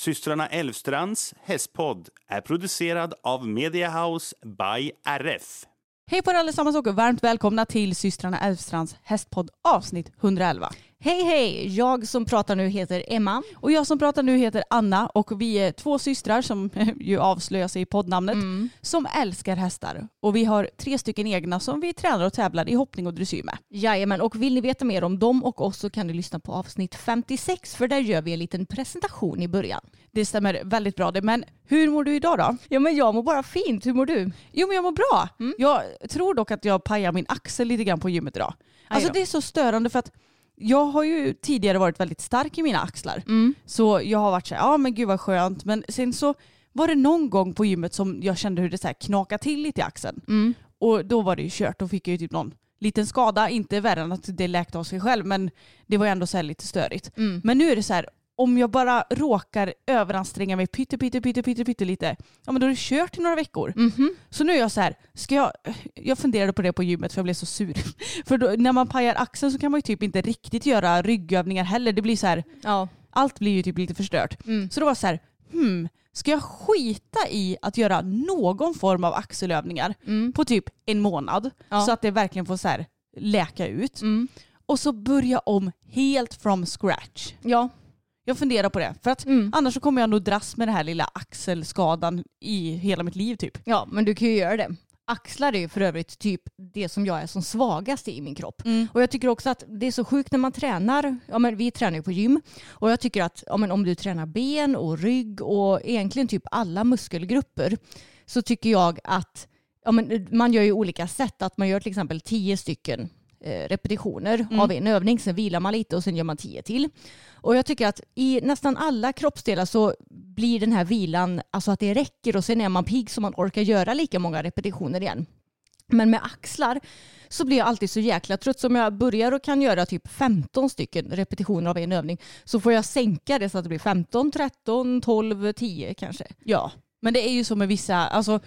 Systrarna Elvstrands hästpodd är producerad av Media House by RF. Hej på er allesammans och varmt välkomna till systrarna Elvstrands hästpodd avsnitt 111. Hej hej! Jag som pratar nu heter Emma. Och jag som pratar nu heter Anna och vi är två systrar som ju avslöjar sig i poddnamnet som älskar hästar. Och vi har tre stycken egna som vi tränar och tävlar i hoppning och dressyr med. Jajamän, och vill ni veta mer om dem och oss så kan ni lyssna på avsnitt 56 för där gör vi en liten presentation i början. Det stämmer väldigt bra det. Men hur mår du idag då? Ja men jag mår bara fint, hur mår du? Jo men jag mår bra. Jag tror dock att jag pajar min axel lite grann på gymmet idag. Alltså det är så störande för att jag har ju tidigare varit väldigt stark i mina axlar. Mm. Så jag har varit så här, ja men gud vad skönt. Men sen så var det någon gång på gymmet som jag kände hur det så här knakade till lite i axeln. Mm. Och då var det ju kört. Då fick jag ju typ någon liten skada. Inte värre än att det läkte av sig själv men det var ju ändå så lite störigt. Mm. Men nu är det så här, om jag bara råkar överanstränga mig pytte, pytte, pytte, pytte, pytte lite, ja men då är det kört i några veckor. Mhm. Så nu är jag så här, ska jag, jag funderade på det på gymmet för jag blev så sur. För då, när man pajar axeln så kan man ju typ inte riktigt göra ryggövningar heller. Det blir så här, Ja. allt blir ju typ lite förstört. Mm. Så då var jag så här, hmm, ska jag skita i att göra någon form av axelövningar Mm. på typ en månad Ja. så att det verkligen får så här läka ut. Mm. Och så börja om helt from scratch. Ja. Jag funderar på det. För att Mm. annars så kommer jag nog dras med den här lilla axelskadan i hela mitt liv typ. ja, men du kan ju göra det. Axlar är ju för övrigt typ det som jag är som svagast i min kropp. Och jag tycker också att det är så sjukt när man tränar. Ja, men vi tränar ju på gym. Och jag tycker att ja, men om du tränar ben och rygg och egentligen typ alla muskelgrupper så tycker jag att ja, men man gör ju olika sätt. Att man gör till exempel tio stycken eh, repetitioner av en övning. Sen vilar man lite och sen gör man tio till. Och jag tycker att i nästan alla kroppsdelar så blir den här vilan, alltså att det räcker och sen är man pigg så man orkar göra lika många repetitioner igen. Men med axlar så blir jag alltid så jäkla trött. Så om jag börjar och kan göra typ 15 stycken repetitioner av en övning så får jag sänka det så att det blir 15, 13, 12, 10 kanske. Ja, men det är ju så med vissa, alltså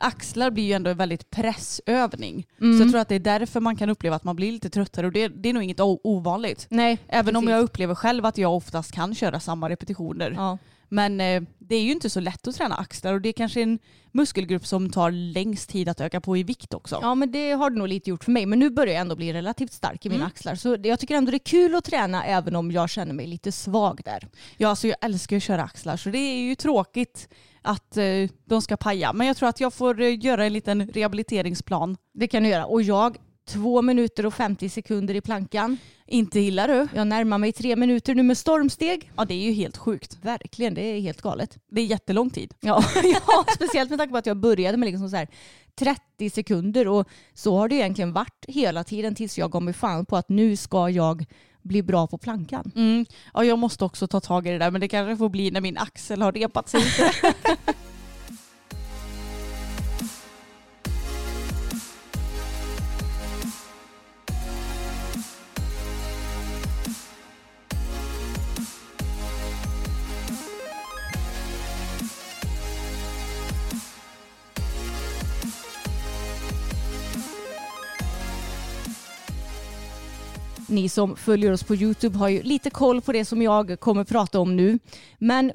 axlar blir ju ändå en väldigt pressövning. Mm. Så jag tror att det är därför man kan uppleva att man blir lite tröttare och det, det är nog inget ovanligt. Nej, Även om precis. jag upplever själv att jag oftast kan köra samma repetitioner. Ja. Men eh, det är ju inte så lätt att träna axlar och det är kanske en muskelgrupp som tar längst tid att öka på i vikt också. Ja men det har det nog lite gjort för mig. Men nu börjar jag ändå bli relativt stark i mina axlar. Så jag tycker ändå det är kul att träna även om jag känner mig lite svag där. Ja, alltså jag älskar att köra axlar så det är ju tråkigt att eh, de ska paja. Men jag tror att jag får eh, göra en liten rehabiliteringsplan. Det kan du göra. Och jag, två minuter och 50 sekunder i plankan. Inte gillar du? Jag närmar mig tre minuter nu med stormsteg. Ja, det är ju helt sjukt. Verkligen, det är helt galet. Det är jättelång tid. Ja, ja speciellt med tanke på att jag började med liksom så här 30 sekunder och så har det egentligen varit hela tiden tills jag gav mig fan på att nu ska jag bli bra på plankan. Mm. Ja, jag måste också ta tag i det där men det kanske får bli när min axel har repat sig lite. Ni som följer oss på Youtube har ju lite koll på det som jag kommer prata om nu. Men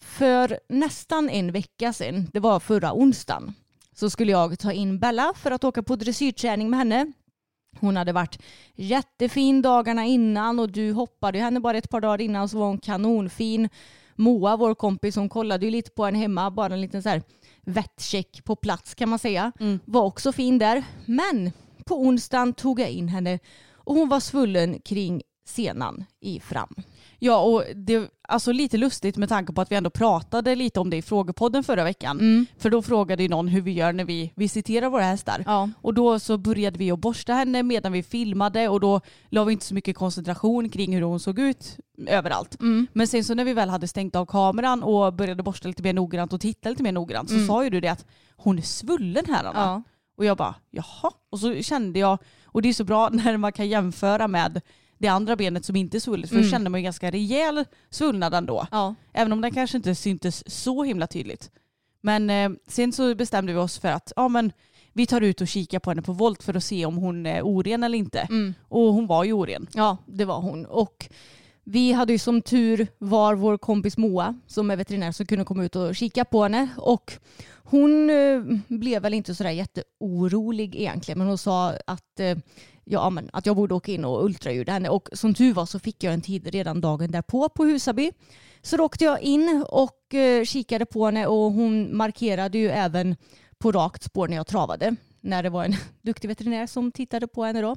för nästan en vecka sedan, det var förra onsdagen, så skulle jag ta in Bella för att åka på dressyrträning med henne. Hon hade varit jättefin dagarna innan och du hoppade henne bara ett par dagar innan så var hon kanonfin. Moa, vår kompis, hon kollade ju lite på henne hemma, bara en liten så här vettcheck på plats kan man säga. Var också fin där. Men på onsdagen tog jag in henne och hon var svullen kring senan i fram. Ja och det är alltså lite lustigt med tanke på att vi ändå pratade lite om det i frågepodden förra veckan. För då frågade ju någon hur vi gör när vi visiterar våra hästar. Ja. Och då så började vi att borsta henne medan vi filmade och då la vi inte så mycket koncentration kring hur hon såg ut överallt. Men sen så när vi väl hade stängt av kameran och började borsta lite mer noggrant och titta lite mer noggrant så sa ju du det att hon är svullen här Anna. Ja. Och jag bara jaha. Och så kände jag, och det är så bra när man kan jämföra med det andra benet som inte är svullet. För då kände man ju ganska rejäl svullnad ändå. Ja. Även om den kanske inte syntes så himla tydligt. Men eh, sen så bestämde vi oss för att ja, men vi tar ut och kikar på henne på volt för att se om hon är oren eller inte. Och hon var ju oren. Ja, det var hon. Och vi hade ju som tur var vår kompis Moa som är veterinär som kunde komma ut och kika på henne. Och hon eh, blev väl inte sådär jätteorolig egentligen men hon sa att, eh, ja, men, att jag borde åka in och ultraljuda henne. Och som tur var så fick jag en tid redan dagen därpå på Husaby. Så då åkte jag in och eh, kikade på henne och hon markerade ju även på rakt spår när jag travade. När det var en duktig veterinär som tittade på henne då.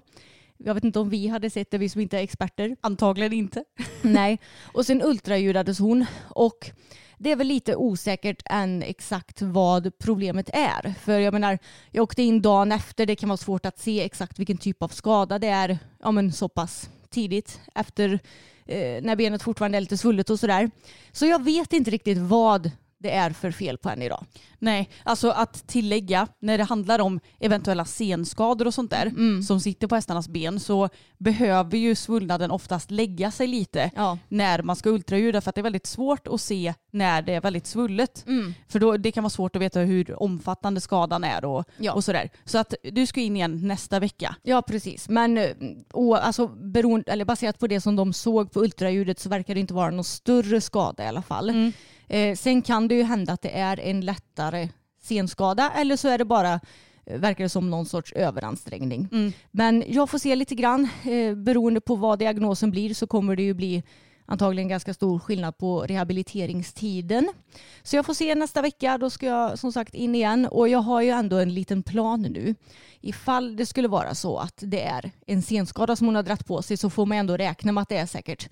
Jag vet inte om vi hade sett det, vi som inte är experter. Antagligen inte. Nej. Och sen ultraljudades hon och det är väl lite osäkert än exakt vad problemet är. För jag menar, jag åkte in dagen efter, det kan vara svårt att se exakt vilken typ av skada det är ja, men så pass tidigt efter eh, när benet fortfarande är lite svullet och sådär. Så jag vet inte riktigt vad det är för fel på henne idag. Nej, alltså att tillägga när det handlar om eventuella senskador och sånt där Mm. som sitter på hästarnas ben så behöver ju svullnaden oftast lägga sig lite Ja. när man ska ultraljuda för att det är väldigt svårt att se när det är väldigt svullet. Mm. För då, det kan vara svårt att veta hur omfattande skadan är och, Ja. och sådär. Så att du ska in igen nästa vecka. Ja, precis. Men eh, och, alltså, beroende, eller baserat på det som de såg på ultraljudet så verkar det inte vara någon större skada i alla fall. Eh, sen kan det ju hända att det är en lättare senskada eller så är det bara eh, verkar det som någon sorts överansträngning. Men jag får se lite grann. Eh, beroende på vad diagnosen blir så kommer det ju bli antagligen ganska stor skillnad på rehabiliteringstiden. Så jag får se nästa vecka. Då ska jag som sagt in igen och jag har ju ändå en liten plan nu. Ifall det skulle vara så att det är en senskada som hon har dratt på sig så får man ändå räkna med att det är säkert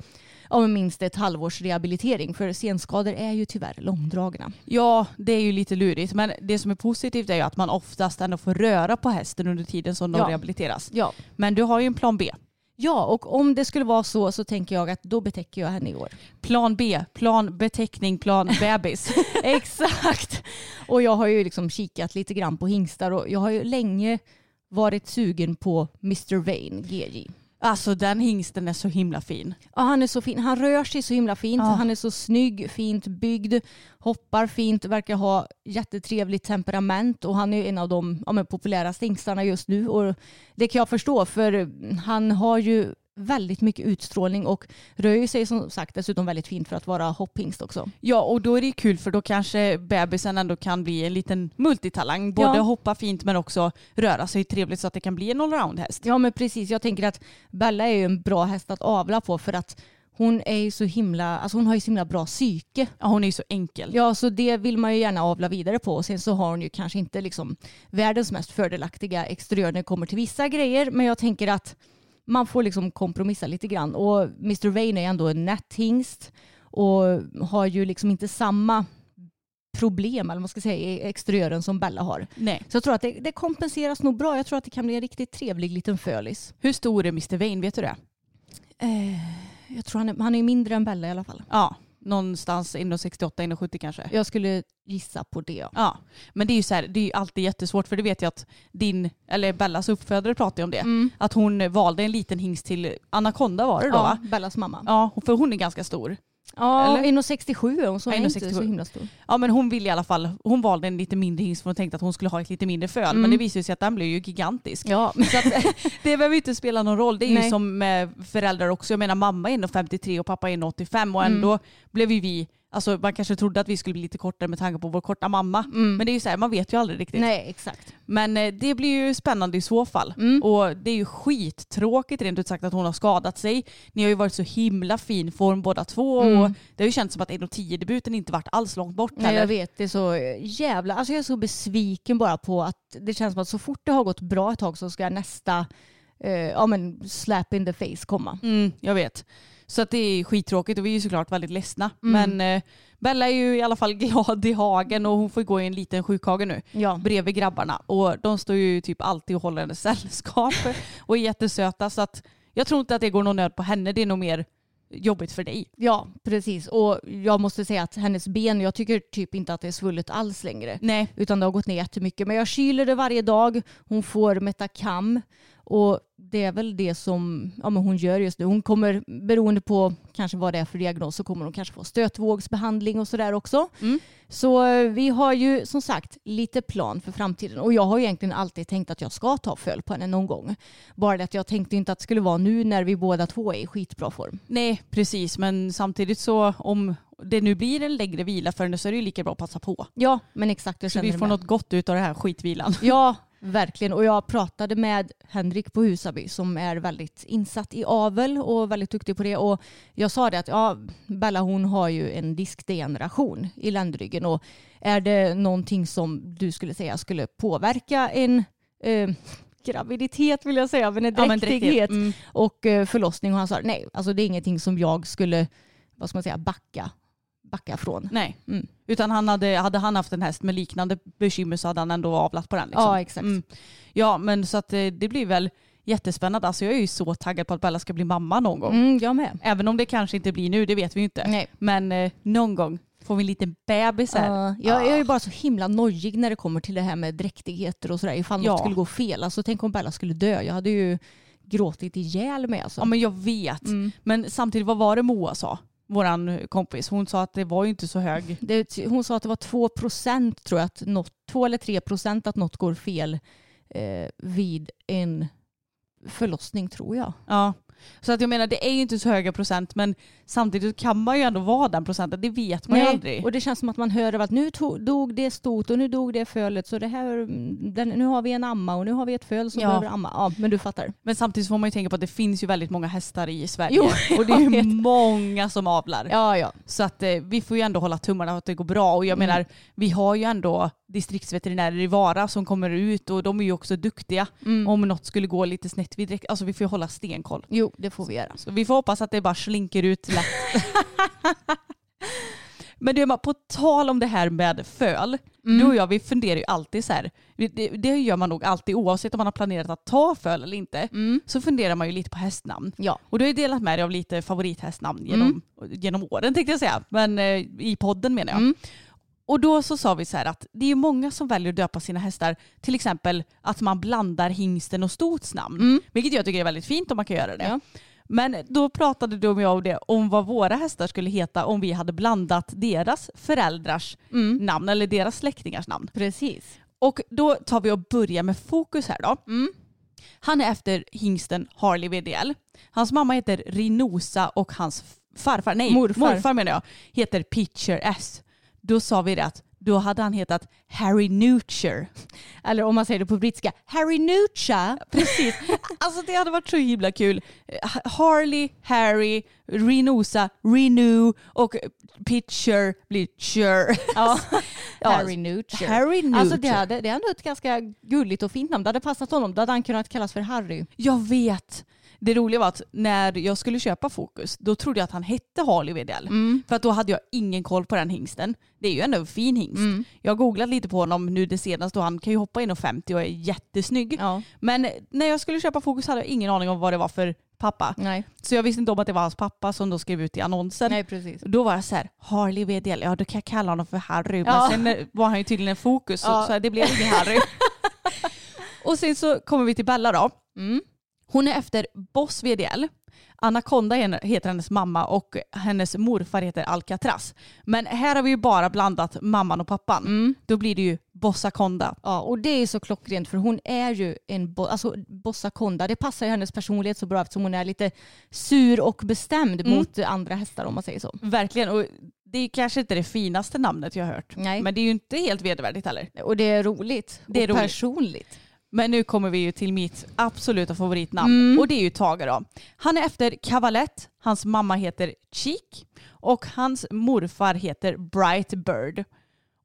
men minst ett halvårs rehabilitering. För senskador är ju tyvärr långdragna. Ja, det är ju lite lurigt. Men det som är positivt är ju att man oftast ändå får röra på hästen under tiden som de Ja. rehabiliteras. Ja. Men du har ju en plan B. ja, och om det skulle vara så så tänker jag att då betäcker jag henne i år. Plan B, plan beteckning, plan bebis. Exakt. Och jag har ju liksom kikat lite grann på hingstar och jag har ju länge varit sugen på Mr. Vane, GJ. Alltså den hingsten är så himla fin. Ja, han är så fin. Han rör sig så himla fint. Ja. Han är så snygg, fint byggd, hoppar fint, verkar ha jättetrevligt temperament och han är en av de ja, populäraste hingstarna just nu. Och det kan jag förstå för han har ju väldigt mycket utstrålning och rör sig som sagt dessutom väldigt fint för att vara hopphingst också. Ja och då är det ju kul för då kanske bebisen ändå kan bli en liten multitalang. Både Ja. hoppa fint men också röra sig trevligt så att det kan bli en allround-häst. Ja men precis, jag tänker att Bella är ju en bra häst att avla på för att hon är ju så himla, alltså hon har ju så himla bra psyke. Ja, hon är ju så enkel. Ja, så det vill man ju gärna avla vidare på. Och sen så har hon ju kanske inte liksom världens mest fördelaktiga exteriör när det kommer till vissa grejer. Men jag tänker att man får liksom kompromissa lite grann. Och Mr. Vane är ändå en nätt hingst och har ju liksom inte samma problem eller man ska säga i exteriören som Bella har. Nej. Så jag tror att det, det kompenseras nog bra. Jag tror att det kan bli en riktigt trevlig liten fölis. Hur stor är Mr. Vane, vet du det? Eh, jag tror han är, han är mindre än Bella i alla fall. Ja, någonstans 1,68-1,70 kanske. Jag skulle gissa på det. Ja. Ja, men det är ju så här, det är ju alltid jättesvårt för det vet jag att din, eller Bellas uppfödare pratade om det. Mm. Att hon valde en liten hingst till Anaconda var det då Ja? Bellas mamma. Ja, för hon är ganska stor. Ja, Eller? 1,67 är hon så hon är inte 1,67. så himla stor. Ja men hon ville i alla fall, hon valde en lite mindre hingst för hon tänkte att hon skulle ha ett lite mindre föl. Men det visade sig att den blev ju gigantisk. Ja, Så att, det behöver ju inte spela någon roll. Det är ju Nej. som med föräldrar också. Jag menar mamma är 1,53 och pappa är 1,85 och ändå blev ju vi Alltså man kanske trodde att vi skulle bli lite kortare med tanke på vår korta mamma. Men det är ju så här, man vet ju aldrig riktigt. Nej, exakt. Men eh, det blir ju spännande i så fall. Och det är ju skittråkigt rent ut sagt att hon har skadat sig. Ni har ju varit så himla fin form båda två och det har ju känts som att 1.10 debuten inte varit alls långt bort Nej, heller. jag vet, det är så jävla... Alltså jag är så besviken bara på att det känns som att så fort det har gått bra ett tag så ska nästa eh, ja, men slap in the face komma. Mm, jag vet. Så att det är skittråkigt och vi är ju såklart väldigt ledsna. Men eh, Bella är ju i alla fall glad i hagen och hon får gå i en liten sjukhage nu. Ja. Bredvid grabbarna. Och de står ju typ alltid och håller hennes sällskap och är jättesöta. Så att jag tror inte att det går någon nöd på henne. Det är nog mer jobbigt för dig. ja, precis. Och jag måste säga att hennes ben, jag tycker typ inte att det är svullet alls längre. Nej. Utan det har gått ner jättemycket. Men jag kyler det varje dag. Hon får Metacam. Och det är väl det som ja, men hon gör just nu. Hon kommer, beroende på kanske vad det är för diagnos, så kommer hon kanske få stötvågsbehandling och sådär också. Mm. Så eh, vi har ju som sagt lite plan för framtiden. Och jag har egentligen alltid tänkt att jag ska ta följ på henne någon gång. Bara det att jag tänkte inte att det skulle vara nu när vi båda två är i skitbra form. Nej, precis. Men samtidigt så om det nu blir en längre vila för henne så är det ju lika bra att passa på. Ja, men exakt. Så vi får med. något gott ut av det här skitvilan. Ja, verkligen. Och jag pratade med Henrik på Husaby som är väldigt insatt i avel och väldigt duktig på det. Och jag sa det att ja, Bella hon har ju en diskdegeneration i ländryggen och är det någonting som du skulle säga skulle påverka en eh, graviditet vill jag säga, men en Ja, dräktighet dräktighet. Mm. och eh, förlossning. Och han sa nej, alltså det är ingenting som jag skulle, vad ska man säga, backa, backa från. Nej. Mm. Utan han hade, hade han haft en häst med liknande bekymmer så hade han ändå avlat på den. Liksom. Ja, exakt. Mm. Ja, men så att eh, det blir väl jättespännande. Alltså jag är ju så taggad på att Bella ska bli mamma någon gång. Mm, jag med. Även om det kanske inte blir nu, det vet vi ju inte. Nej. Men eh, någon gång får vi en liten bebis här. Ja, jag, jag är ju bara så himla nojig när det kommer till det här med dräktigheter och sådär. Ifall Ja. något skulle gå fel. Alltså tänk om Bella skulle dö. Jag hade ju gråtit ihjäl mig alltså. Ja men jag vet. Mm. Men samtidigt, vad var det Moa sa? Våran kompis. Hon sa att det var ju inte så hög. det, hon sa att det var 2 procent tror jag, att något, 2 eller 3 procent att något går fel eh, vid en förlossning tror jag. Ja. Så att jag menar det är ju inte så höga procent men samtidigt kan man ju ändå vara den procenten. Det vet man ju aldrig. och det känns som att man hör att nu tog, dog det stot och nu dog det fölet så det här, den, nu har vi en amma och nu har vi ett föl som Ja. behöver amma. Ja, men du fattar. Men samtidigt får man ju tänka på att det finns ju väldigt många hästar i Sverige. Jo, och det är ju många som avlar. Ja, ja. Så att eh, vi får ju ändå hålla tummarna att det går bra. Och jag Mm. menar, vi har ju ändå distriktsveterinärer i Vara som kommer ut och de är ju också duktiga. Mm. Om något skulle gå lite snett direkt, alltså vi får ju hålla stenkoll. Jo, det får vi göra. Så vi får hoppas att det bara slinker ut lätt. Men du på tal om det här med föl. Mm. Du och jag vi funderar ju alltid så här. Det, det gör man nog alltid oavsett om man har planerat att ta föl eller inte. Mm. Så funderar man ju lite på hästnamn. Ja. Och du har ju delat med dig av lite favorithästnamn genom, genom åren tänkte jag säga. Men eh, i podden menar jag. Och då så sa vi så här att det är många som väljer att döpa sina hästar till exempel att man blandar hingsten och stots namn. Mm. Vilket jag tycker är väldigt fint om man kan göra det. Ja. Men då pratade du och jag om det, om vad våra hästar skulle heta om vi hade blandat deras föräldrars Mm. namn eller deras släktingars namn. Precis. Och då tar vi och börjar med fokus här då. Mm. Han är efter hingsten Harley VDL. Hans mamma heter Rinosa och hans farfar, nej Morfar. morfar, menar jag, heter Pitcher S. Då sa vi det att då hade han hetat Harry Nutcher. Eller om man säger det på brittiska, Harry Nucha. Precis. Alltså det hade varit så himla kul. Harley, Harry, Renosa, Renew och Pitcher blir Cher. Ja. Ja, Harry Nucha. Harry Nutcher. Alltså det, hade, det är ändå ett ganska gulligt och fint namn. Det hade passat honom. Då hade han kunnat kallas för Harry. Jag vet. Det roliga var att när jag skulle köpa Fokus då trodde jag att han hette Harley Wedell. Mm. För att då hade jag ingen koll på den hingsten. Det är ju ändå en fin hingst. Mm. Jag har googlat lite på honom nu det senaste och han kan ju hoppa in och 50 och är jättesnygg. Ja. Men när jag skulle köpa Fokus hade jag ingen aning om vad det var för pappa. Nej. Så jag visste inte om att det var hans pappa som då skrev ut i annonsen. Nej, precis. Då var jag så här, Harley VDL, ja då kan jag kalla honom för Harry. Ja. Men sen var han ju tydligen en fokus Ja. så, så det blev ingen Harry. och sen så kommer vi till Bella då. Mm. Hon är efter Boss VDL. Anaconda heter hennes mamma och hennes morfar heter Alcatraz. Men här har vi ju bara blandat mamman och pappan. Mm. Då blir det ju Bossaconda. Ja, och det är så klockrent för hon är ju en bo- alltså, Bossa Conda. Det passar ju hennes personlighet så bra eftersom hon är lite sur och bestämd Mm. mot andra hästar om man säger så. Verkligen. Och det är kanske inte det finaste namnet jag har hört. Nej. Men det är ju inte helt vedervärdigt heller. Och det är roligt. Det är och roligt. personligt. Men nu kommer vi ju till mitt absoluta favoritnamn Mm. och det är ju Tage då. Han är efter Cavalett, hans mamma heter Cheek och hans morfar heter Bright Bird.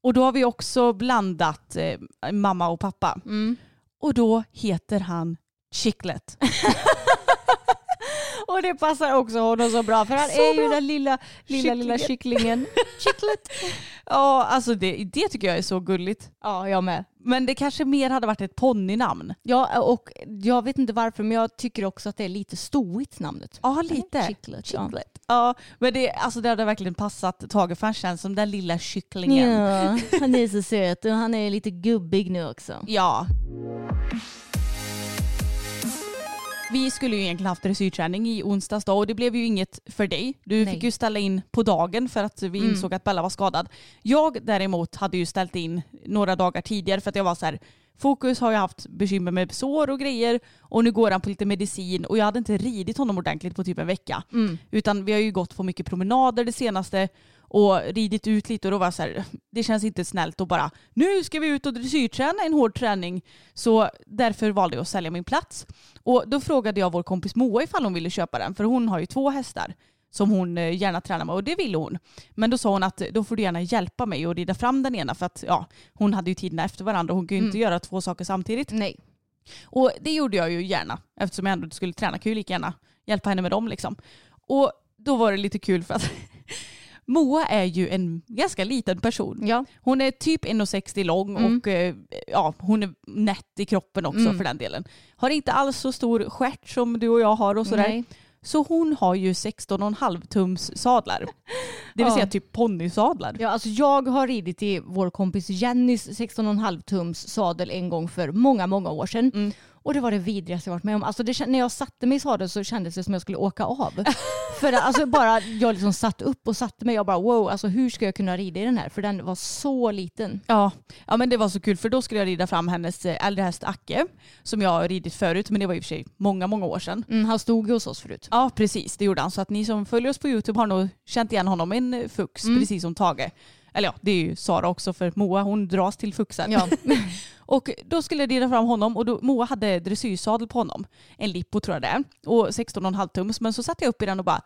Och då har vi också blandat eh, mamma och pappa. Mm. Och då heter han Chicklet. Och det passar också honom så bra för han Så är ju bra. den lilla, lilla, lilla kycklingen. Chicklet. Ja, alltså det, det tycker jag är så gulligt. Ja, jag med. Men det kanske mer hade varit ett ponnynamn. Ja, och jag vet inte varför men jag tycker också att det är lite stoigt namnet. Ja, lite. Chicklet. Ja. Chicklet. Ja, men det, alltså det hade verkligen passat Tage för han känns som den lilla kycklingen. Ja, han är så söt och han är lite gubbig nu också. Ja. Vi skulle ju egentligen haft dressyrträning i onsdags då och det blev ju inget för dig. Du Nej. fick ju ställa in på dagen för att vi Mm. insåg att Bella var skadad. Jag däremot hade ju ställt in några dagar tidigare för att jag var så här Fokus har ju haft bekymmer med sår och grejer och nu går han på lite medicin och jag hade inte ridit honom ordentligt på typ en vecka. Mm. Utan vi har ju gått på mycket promenader det senaste och ridit ut lite och då var så här, det känns inte snällt att bara nu ska vi ut och dressyrträna en hård träning. Så därför valde jag att sälja min plats. Och då frågade jag vår kompis Moa ifall hon ville köpa den för hon har ju två hästar som hon eh, gärna tränar med och det ville hon. Men då sa hon att då får du gärna hjälpa mig att rida fram den ena för att ja, hon hade ju tiderna efter varandra och hon kunde ju inte göra två saker samtidigt. Nej. Och det gjorde jag ju gärna eftersom jag ändå skulle träna kan jag ju lika gärna hjälpa henne med dem liksom. Och då var det lite kul för att Moa är ju en ganska liten person. Ja. Hon är typ 1,60 lång Mm. och eh, ja, hon är nätt i kroppen också Mm. för den delen. Har inte alls så stor stjärt som du och jag har och sådär. Nej. Så hon har ju 16,5 tums sadlar. Det vill Ja. säga typ ponnysadlar. Ja, alltså jag har ridit i vår kompis Jennys 16,5 tums sadel en gång för många, många år sedan. Mm. Och det var det vidrigaste jag varit med om. Alltså det, när jag satte mig i sadeln så kändes det som jag skulle åka av. för alltså bara jag liksom satt upp och satte mig och bara wow, alltså hur ska jag kunna rida i den här? För den var så liten. Ja, ja men det var så kul för då skulle jag rida fram hennes eh, äldre häst Acke som jag har ridit förut men det var i och för sig många, många år sedan. Mm, han stod ju hos oss förut. Ja precis, det gjorde han. Så att ni som följer oss på YouTube har nog känt igen honom en eh, fux Mm. precis som Tage. Eller ja, det är ju Sara också för Moa hon dras till fuxar. Ja. och då skulle jag rida fram honom och då, Moa hade dressyrsadel på honom. En Lippo tror jag det är. Och 16,5 tums. Men så satte jag upp i den och bara,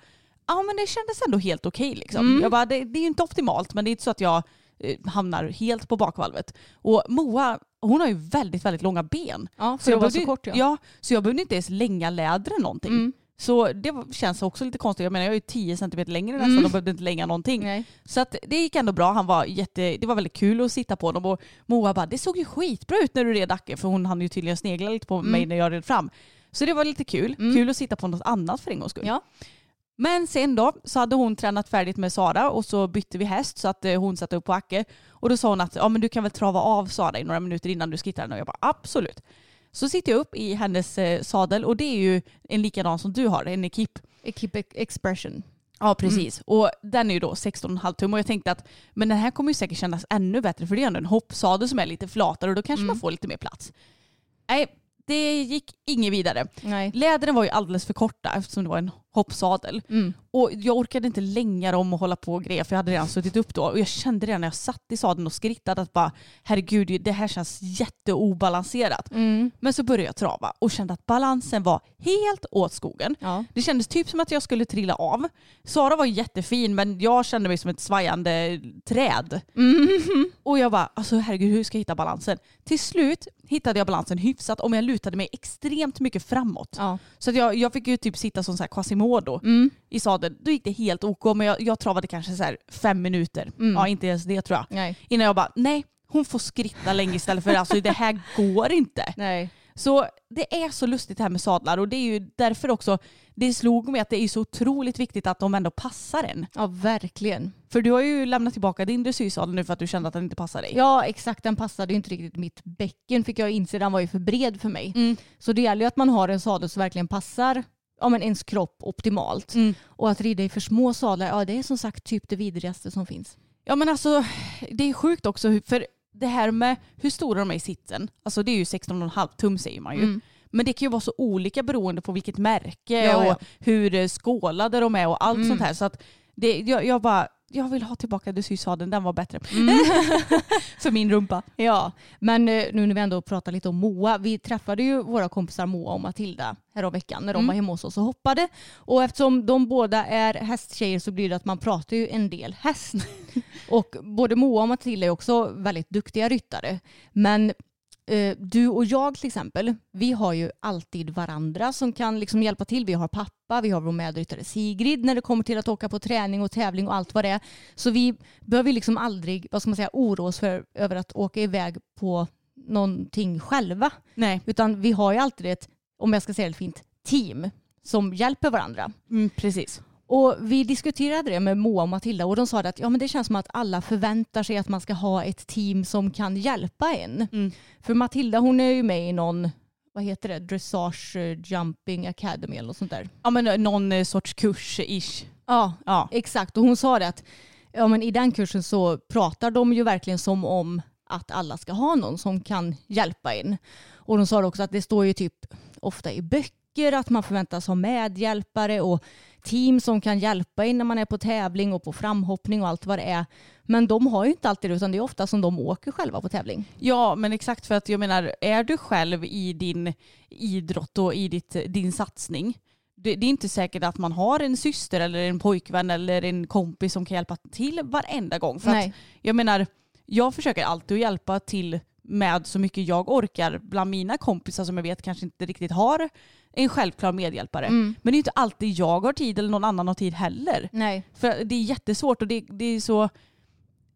ja men det kändes ändå helt okej liksom. Mm. Jag bara, det, det är ju inte optimalt men det är inte så att jag eh, hamnar helt på bakvalvet. Och Moa, hon har ju väldigt, väldigt långa ben. Ja, för att jag vara behövde- så kort ja. ja. Så jag behövde inte ens länga lädret någonting. Mm. Så det känns också lite konstigt. Jag menar jag är ju 10 cm längre nästan Mm. och behövde inte länga någonting. Nej. Så att det gick ändå bra. Han var jätte, det var väldigt kul att sitta på honom. Och Moa bara, det såg ju skitbra ut när du red Acke. För hon hann ju tydligen snegla lite på Mm. mig när jag red fram. Så det var lite kul. Mm. Kul att sitta på något annat för en gångs skull. Ja. Men sen då så hade hon tränat färdigt med Sara och så bytte vi häst så att eh, hon satte upp på Acke. Och då sa hon att ja, men du kan väl trava av Sara i några minuter innan du skrittar henne. Och jag bara absolut. Så sitter jag upp i hennes eh, sadel och det är ju en likadan som du har, en Ekip. Keep expression. Ja precis. Och den är ju då 16,5 tum och jag tänkte att men den här kommer ju säkert kännas ännu bättre för det är ändå en hoppsadel som är lite flatare och då kanske man får lite mer plats. Nej, det gick inget vidare. Nej. Lädren var ju alldeles för korta eftersom det var en hoppsadel. Mm. Och jag orkade inte länga dem och hålla på och greja för jag hade redan suttit upp då. Och jag kände redan när jag satt i sadeln och skrittade att bara herregud det här känns jätteobalanserat. Mm. Men så började jag trava och kände att balansen var helt åt skogen. Ja. Det kändes typ som att jag skulle trilla av. Sara var jättefin men jag kände mig som ett svajande träd. Och jag bara, alltså herregud hur ska jag hitta balansen? Till slut hittade jag balansen hyfsat om jag lutade mig extremt mycket framåt. Ja. Så att jag, jag fick ju typ sitta som så här Quasimodo Mm. i sadeln. Då gick det helt ok men jag, jag travade kanske så fem minuter. Mm. Ja inte ens det tror jag. Nej. Innan jag bara, nej hon får skritta länge istället för alltså det här går inte. Nej. Så det är så lustigt det här med sadlar och det är ju därför också det slog mig att det är så otroligt viktigt att de ändå passar en. Ja, verkligen. För du har ju lämnat tillbaka din dressyrsadel nu för att du kände att den inte passar dig. Ja, exakt. Den passade ju inte riktigt mitt bäcken fick jag inse. Den var ju för bred för mig. Mm. Så det gäller ju att man har en sadel som verkligen passar ja, men ens kropp optimalt. Mm. Och att rida i för små sadlar, ja det är som sagt typ det vidrigaste som finns. Ja men alltså det är sjukt också för det här med hur stora de är i sitsen, alltså det är ju 16,5 tum säger man ju. Mm. Men det kan ju vara så olika beroende på vilket märke Ja, och ja. hur eh, skålade de är och allt Mm. sånt här. Så att det, jag, jag bara, jag vill ha tillbaka dressysadeln, den var bättre. Mm. För min rumpa. Ja, men eh, nu när vi ändå pratar lite om Moa. Vi träffade ju våra kompisar Moa och Matilda veckan när de Mm. var hemma hos oss och hoppade. Och eftersom de båda är hästtjejer så blir det att man pratar ju en del häst. och både Moa och Matilda är också väldigt duktiga ryttare. Men du och jag till exempel, vi har ju alltid varandra som kan liksom hjälpa till. Vi har pappa, vi har vår medryttare Sigrid när det kommer till att åka på träning och tävling och allt vad det är. Så vi behöver liksom aldrig, vad ska man säga, oroa oss för, över att åka iväg på någonting själva. Nej, Utan vi har ju alltid ett, om jag ska säga det fint, team som hjälper varandra. mm, precis. Och vi diskuterade det med Moa och Matilda och de sa att ja, men det känns som att alla förväntar sig att man ska ha ett team som kan hjälpa en. Mm. För Matilda hon är ju med i någon, vad heter det, Dressage eh, Jumping Academy eller något sånt där. Ja men eh, någon eh, sorts kurs-ish. Ja, Ja. exakt. Och hon sa det att ja, men i den kursen så pratar de ju verkligen som om att alla ska ha någon som kan hjälpa en. Och de sa också att det står ju typ ofta i böcker att man förväntas ha medhjälpare och team som kan hjälpa en när man är på tävling och på framhoppning och allt vad det är. Men de har ju inte alltid det utan det är ofta som de åker själva på tävling. Ja men exakt för att jag menar är du själv i din idrott och i ditt, din satsning det, det är inte säkert att man har en syster eller en pojkvän eller en kompis som kan hjälpa till varenda gång. För att, Nej. jag menar, jag försöker alltid att hjälpa till med så mycket jag orkar bland mina kompisar som jag vet kanske inte riktigt har en självklar medhjälpare. Mm. Men det är inte alltid jag har tid eller någon annan har tid heller. Nej. För det är jättesvårt och det, det är så...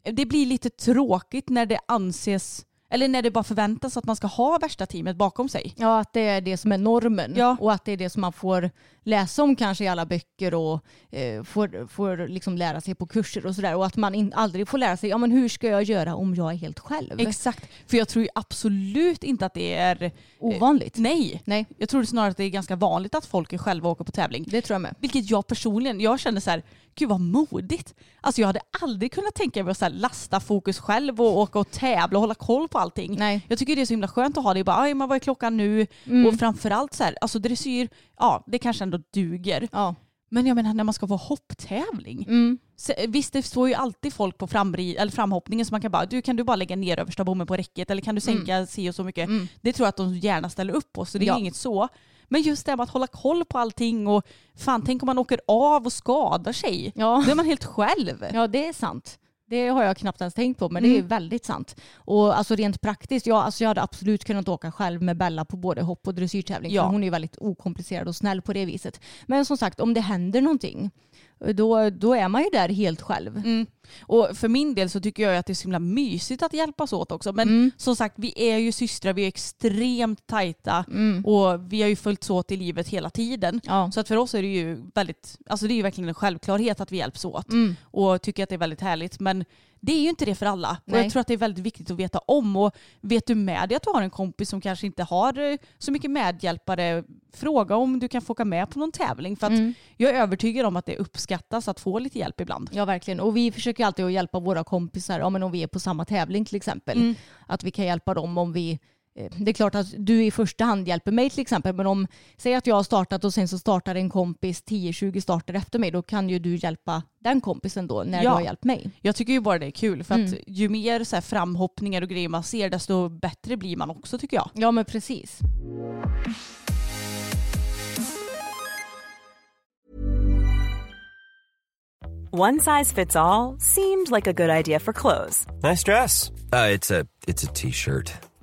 Det blir lite tråkigt när det anses, eller när det bara förväntas att man ska ha värsta teamet bakom sig. Ja, att det är det som är normen Ja. och att det är det som man får läsa om kanske i alla böcker och eh, får, får liksom lära sig på kurser och sådär. Och att man in, aldrig får lära sig, ja men hur ska jag göra om jag är helt själv? Exakt. För jag tror ju absolut inte att det är... Ovanligt. Nej. Nej, Jag tror snarare att det är ganska vanligt att folk är själva åker på tävling. det tror jag med. Vilket jag personligen, jag känner så här, gud vad modigt. Alltså jag hade aldrig kunnat tänka mig att så lasta fokus själv och åka och tävla och hålla koll på allting. Nej. Jag tycker det är så himla skönt att ha det bara, "Aj, men vad är klockan nu? Mm. Och framförallt så här, alltså dressyr, ja det kanske ändå duger. Ja. Men jag menar när man ska få hopptävling. Mm. Så, visst det står ju alltid folk på framri, eller framhoppningen som man kan bara, du kan du bara lägga ner översta bommen på räcket eller kan du sänka si och så mycket. Mm. Det tror jag att de gärna ställer upp på så det är Ja. inget så. Men just det här med att hålla koll på allting och fan tänk om man åker av och skadar sig. Ja. Då är man helt själv. ja, det är sant. Det har jag knappt ens tänkt på men det är Mm. väldigt sant. Och alltså rent praktiskt, ja, alltså jag hade absolut kunnat åka själv med Bella på både hopp och dressyrtävling. Ja. För hon är ju väldigt okomplicerad och snäll på det viset. Men som sagt, om det händer någonting då, då är man ju där helt själv. Mm. Och för min del så tycker jag att det är så himla mysigt att hjälpas åt också. Men Mm. som sagt, vi är ju systrar, vi är extremt tajta Mm. och vi har ju följts åt i livet hela tiden. Ja. Så att för oss är det ju väldigt, alltså det är ju verkligen en självklarhet att vi hjälps åt Mm. och tycker att det är väldigt härligt. Men det är ju inte det för alla. Och Nej. jag tror att det är väldigt viktigt att veta om. Och vet du med dig att du har en kompis som kanske inte har eh, så mycket medhjälpare, fråga om du kan få åka med på någon tävling. För Mm. jag är övertygad om att det uppskattas att få lite hjälp ibland. Ja verkligen. Och vi försöker alltid att hjälpa våra kompisar ja, men om vi är på samma tävling till exempel. Mm. Att vi kan hjälpa dem om vi det är klart att du i första hand hjälper mig till exempel men om, säg att jag har startat och sen så startar en kompis 10-20 starter efter mig då kan ju du hjälpa den kompisen då när Ja. du har hjälpt mig. Jag tycker ju bara det är kul för att Mm. ju mer så här framhoppningar och grejer man ser desto bättre blir man också tycker jag. Ja men precis. One size fits all seemed like a good idea for clothes Nice dress. Uh, it's a it's a t-shirt.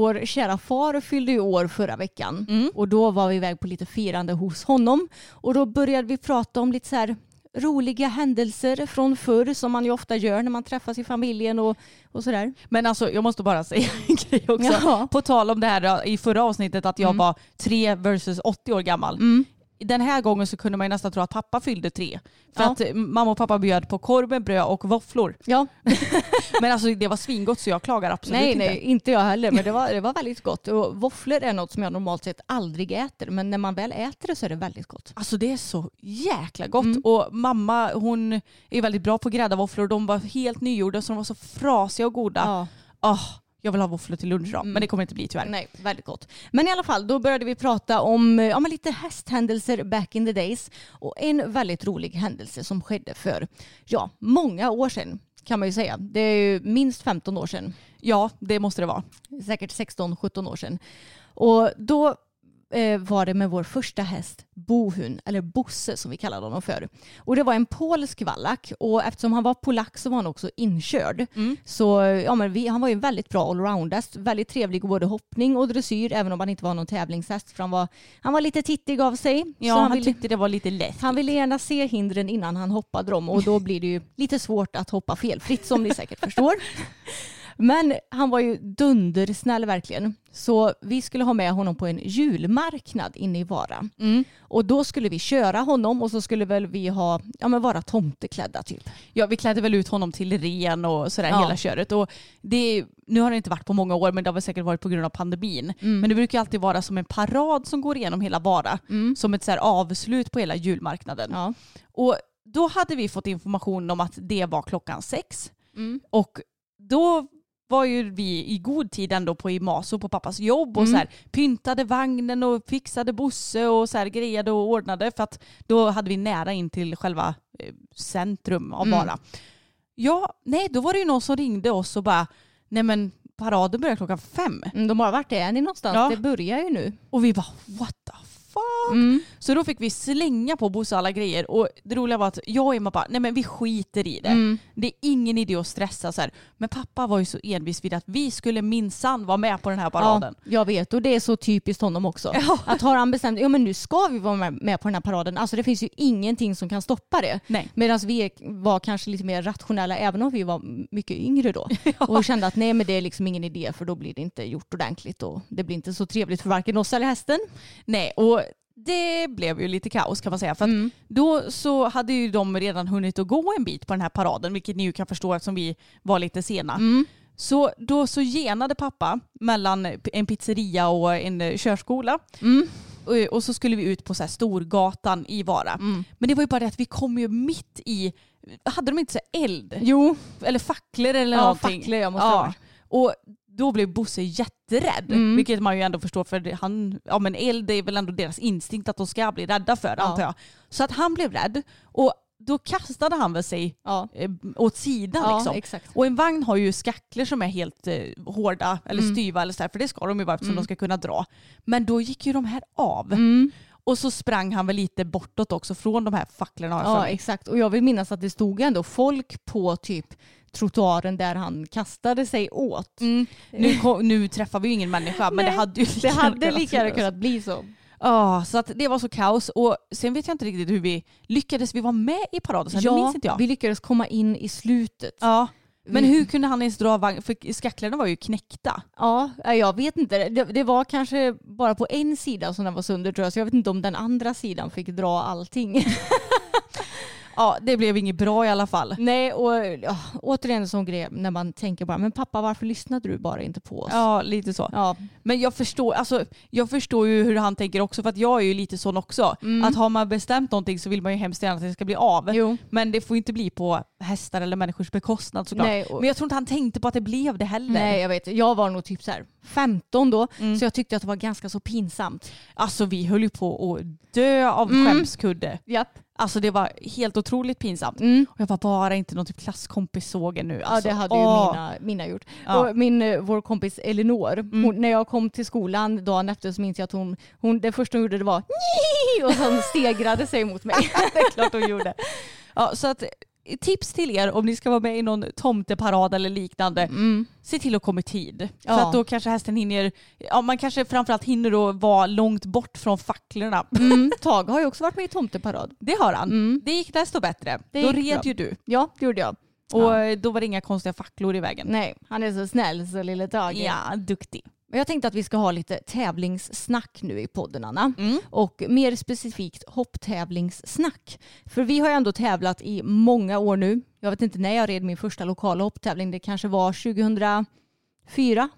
Vår kära far fyllde ju år förra veckan Mm. och då var vi iväg på lite firande hos honom och då började vi prata om lite så här roliga händelser från förr som man ju ofta gör när man träffas i familjen och, och sådär. Men alltså jag måste bara säga en grej också. Ja. På tal om det här i förra avsnittet att jag Mm. var 3 versus 80 år gammal. Den här gången så kunde man ju nästan tro att pappa fyllde tre. För Ja. att eh, mamma och pappa bjöd på korv med bröd och våfflor. Ja, Men alltså det var svingott så jag klagar absolut nej, inte. nej, inte jag heller, men det var, det var väldigt gott. Och våfflor är något som jag normalt sett aldrig äter, men när man väl äter det så är det väldigt gott. Alltså det är så jäkla gott. Mm. Och mamma hon är väldigt bra på att grädda våfflor. De var helt nygjorda så de var så frasiga och goda. Ja. Ah, jag vill ha våfflor till lunch då. Men det kommer inte bli tyvärr. Nej, väldigt gott. Men i alla fall, då började vi prata om eh, ja, men lite hästhändelser back in the days. Och en väldigt rolig händelse som skedde för ja, många år sedan kan man ju säga. Det är ju minst 15 år sedan. Ja, det måste det vara. Säkert 16-17 år sedan. Och då var det med vår första häst Bohun, eller Bosse som vi kallade honom för. Och det var en polsk vallack och eftersom han var polack så var han också inkörd. Så ja, men vi, han var ju en väldigt bra allround-häst, väldigt trevlig i både hoppning och dressyr även om han inte var någon tävlingshäst för han var, han var lite tittig av sig. Ja, så han, han, ville, tyckte det var lite lätt. han ville gärna se hindren innan han hoppade dem och då blir det ju lite svårt att hoppa felfritt som ni säkert förstår. Men han var ju dundersnäll verkligen. Så vi skulle ha med honom på en julmarknad inne i Vara. Mm. Och då skulle vi köra honom och så skulle väl vi ha, ja men vara tomteklädda typ. Ja, vi klädde väl ut honom till ren och sådär Ja. hela köret. Och det, nu har det inte varit på många år men det har väl säkert varit på grund av pandemin. Mm. Men det brukar ju alltid vara som en parad som går igenom hela Vara. Som ett så här avslut på hela julmarknaden. Ja. Och då hade vi fått information om att det var klockan sex. Mm. Och då var ju vi i god tid ändå på Imaso på pappas jobb och Mm. så här, pyntade vagnen och fixade Bosse och så här, grejade och ordnade för att då hade vi nära in till själva eh, centrum av Mm. Vara. Ja, nej då var det ju någon som ringde oss och bara nej men paraden börjar klockan fem. Mm, De har varit är ni någonstans? Ja. Det börjar ju nu. Och vi bara what the fuck? Mm. Så då fick vi slänga på Bosse alla grejer och det roliga var att jag och Emma bara, nej men vi skiter i det. Mm. Det är ingen idé att stressa så här. Men pappa var ju så envis vid att vi skulle minsann vara med på den här paraden. Ja, jag vet och det är så typiskt honom också. Ja. Att har han bestämt, ja men nu ska vi vara med, på den här paraden, alltså det finns ju ingenting som kan stoppa det. Medan vi var kanske lite mer rationella även om vi var mycket yngre då. Och kände att nej men det är liksom ingen idé för då blir det inte gjort ordentligt och det blir inte så trevligt för varken oss eller hästen. Nej, och det blev ju lite kaos kan man säga. För Mm. då så hade ju de redan hunnit att gå en bit på den här paraden, vilket ni ju kan förstå eftersom vi var lite sena. Mm. Så då så genade pappa mellan en pizzeria och en eh, körskola. Mm. Och, och så skulle vi ut på så här Storgatan i Vara. Mm. Men det var ju bara det att vi kom ju mitt i, hade de inte så eld? Jo, Eller facklor eller ja, någonting? facklor jag måste Ja. ha. Och då blev Bosse jätterädd. Mm. Vilket man ju ändå förstår för han, ja men eld är väl ändå deras instinkt att de ska bli rädda för Ja. antar jag. Så att han blev rädd och då kastade han väl sig Ja, eh, åt sidan ja liksom. exakt. Och en vagn har ju skacklor som är helt eh, hårda eller Mm. styva eller så här, för det ska de ju vara eftersom Mm. de ska kunna dra. Men då gick ju de här av. Mm. Och så sprang han väl lite bortåt också från de här facklorna Ja exakt och jag vill minnas att det stod ändå folk på typ trottoaren där han kastade sig åt. Mm. Nu, kom, nu träffar vi ju ingen människa men det Nej, hade ju lika Det hade kunnat lika bli kunnat bli så. Ja, så att det var så kaos. Och sen vet jag inte riktigt hur vi lyckades vi vara med i paraden sen. det minns inte jag. vi lyckades komma in i slutet. Ja. Men hur kunde han ens dra vagn? För skacklorna var ju knäckta. Ja, jag vet inte. Det, det var kanske bara på en sida som den var sönder tror jag. Så jag vet inte om den andra sidan fick dra allting. Ja, det blev inget bra i alla fall. Nej, och ja, återigen en sån grej när man tänker bara, men pappa varför lyssnade du bara inte på oss? Ja, lite så. Ja, Men jag förstår, alltså, jag förstår ju hur han tänker också för att jag är ju lite sån också. Mm. Att har man bestämt någonting så vill man ju hemskt gärna att det ska bli av. jo. Men det får inte bli på hästar eller människors bekostnad såklart. Nej, och- Men jag tror inte han tänkte på att det blev det heller. Nej, jag vet. Jag var nog typ så här 15 då, Mm. så jag tyckte att det var ganska så pinsamt. Alltså vi höll ju på att dö av Mm. skämskudde. Japp. Alltså det var helt otroligt pinsamt. Mm. Och jag var bara inte någon typ klasskompis såg en nu. Ja Alltså, det hade ju åh. mina, mina gjort. Ja. Och min, eh, vår kompis Elinor, hon, när jag kom till skolan dagen efter så minns jag att hon, hon det första hon gjorde det var och så stegrade sig mot mig. det är klart hon gjorde. Ja, så att tips till er om ni ska vara med i någon tomteparad eller liknande. Mm. Se till att komma i tid. Ja. För att då kanske hästen hinner, ja man kanske framförallt hinner då vara långt bort från facklorna. Mm. Tage har ju också varit med i tomteparad. Det har han. Mm. Det gick desto bättre. Det då red bra. ju du. Ja, det gjorde jag. Och Ja. då var det inga konstiga facklor i vägen. Nej, han är så snäll så lille Tage. Ja, duktig. Men Jag tänkte att vi ska ha lite tävlingssnack nu i podden Anna. Mm. Och mer specifikt hopptävlingssnack. För vi har ju ändå tävlat i många år nu. Jag vet inte när jag red min första lokala hopptävling. Det kanske var 2004.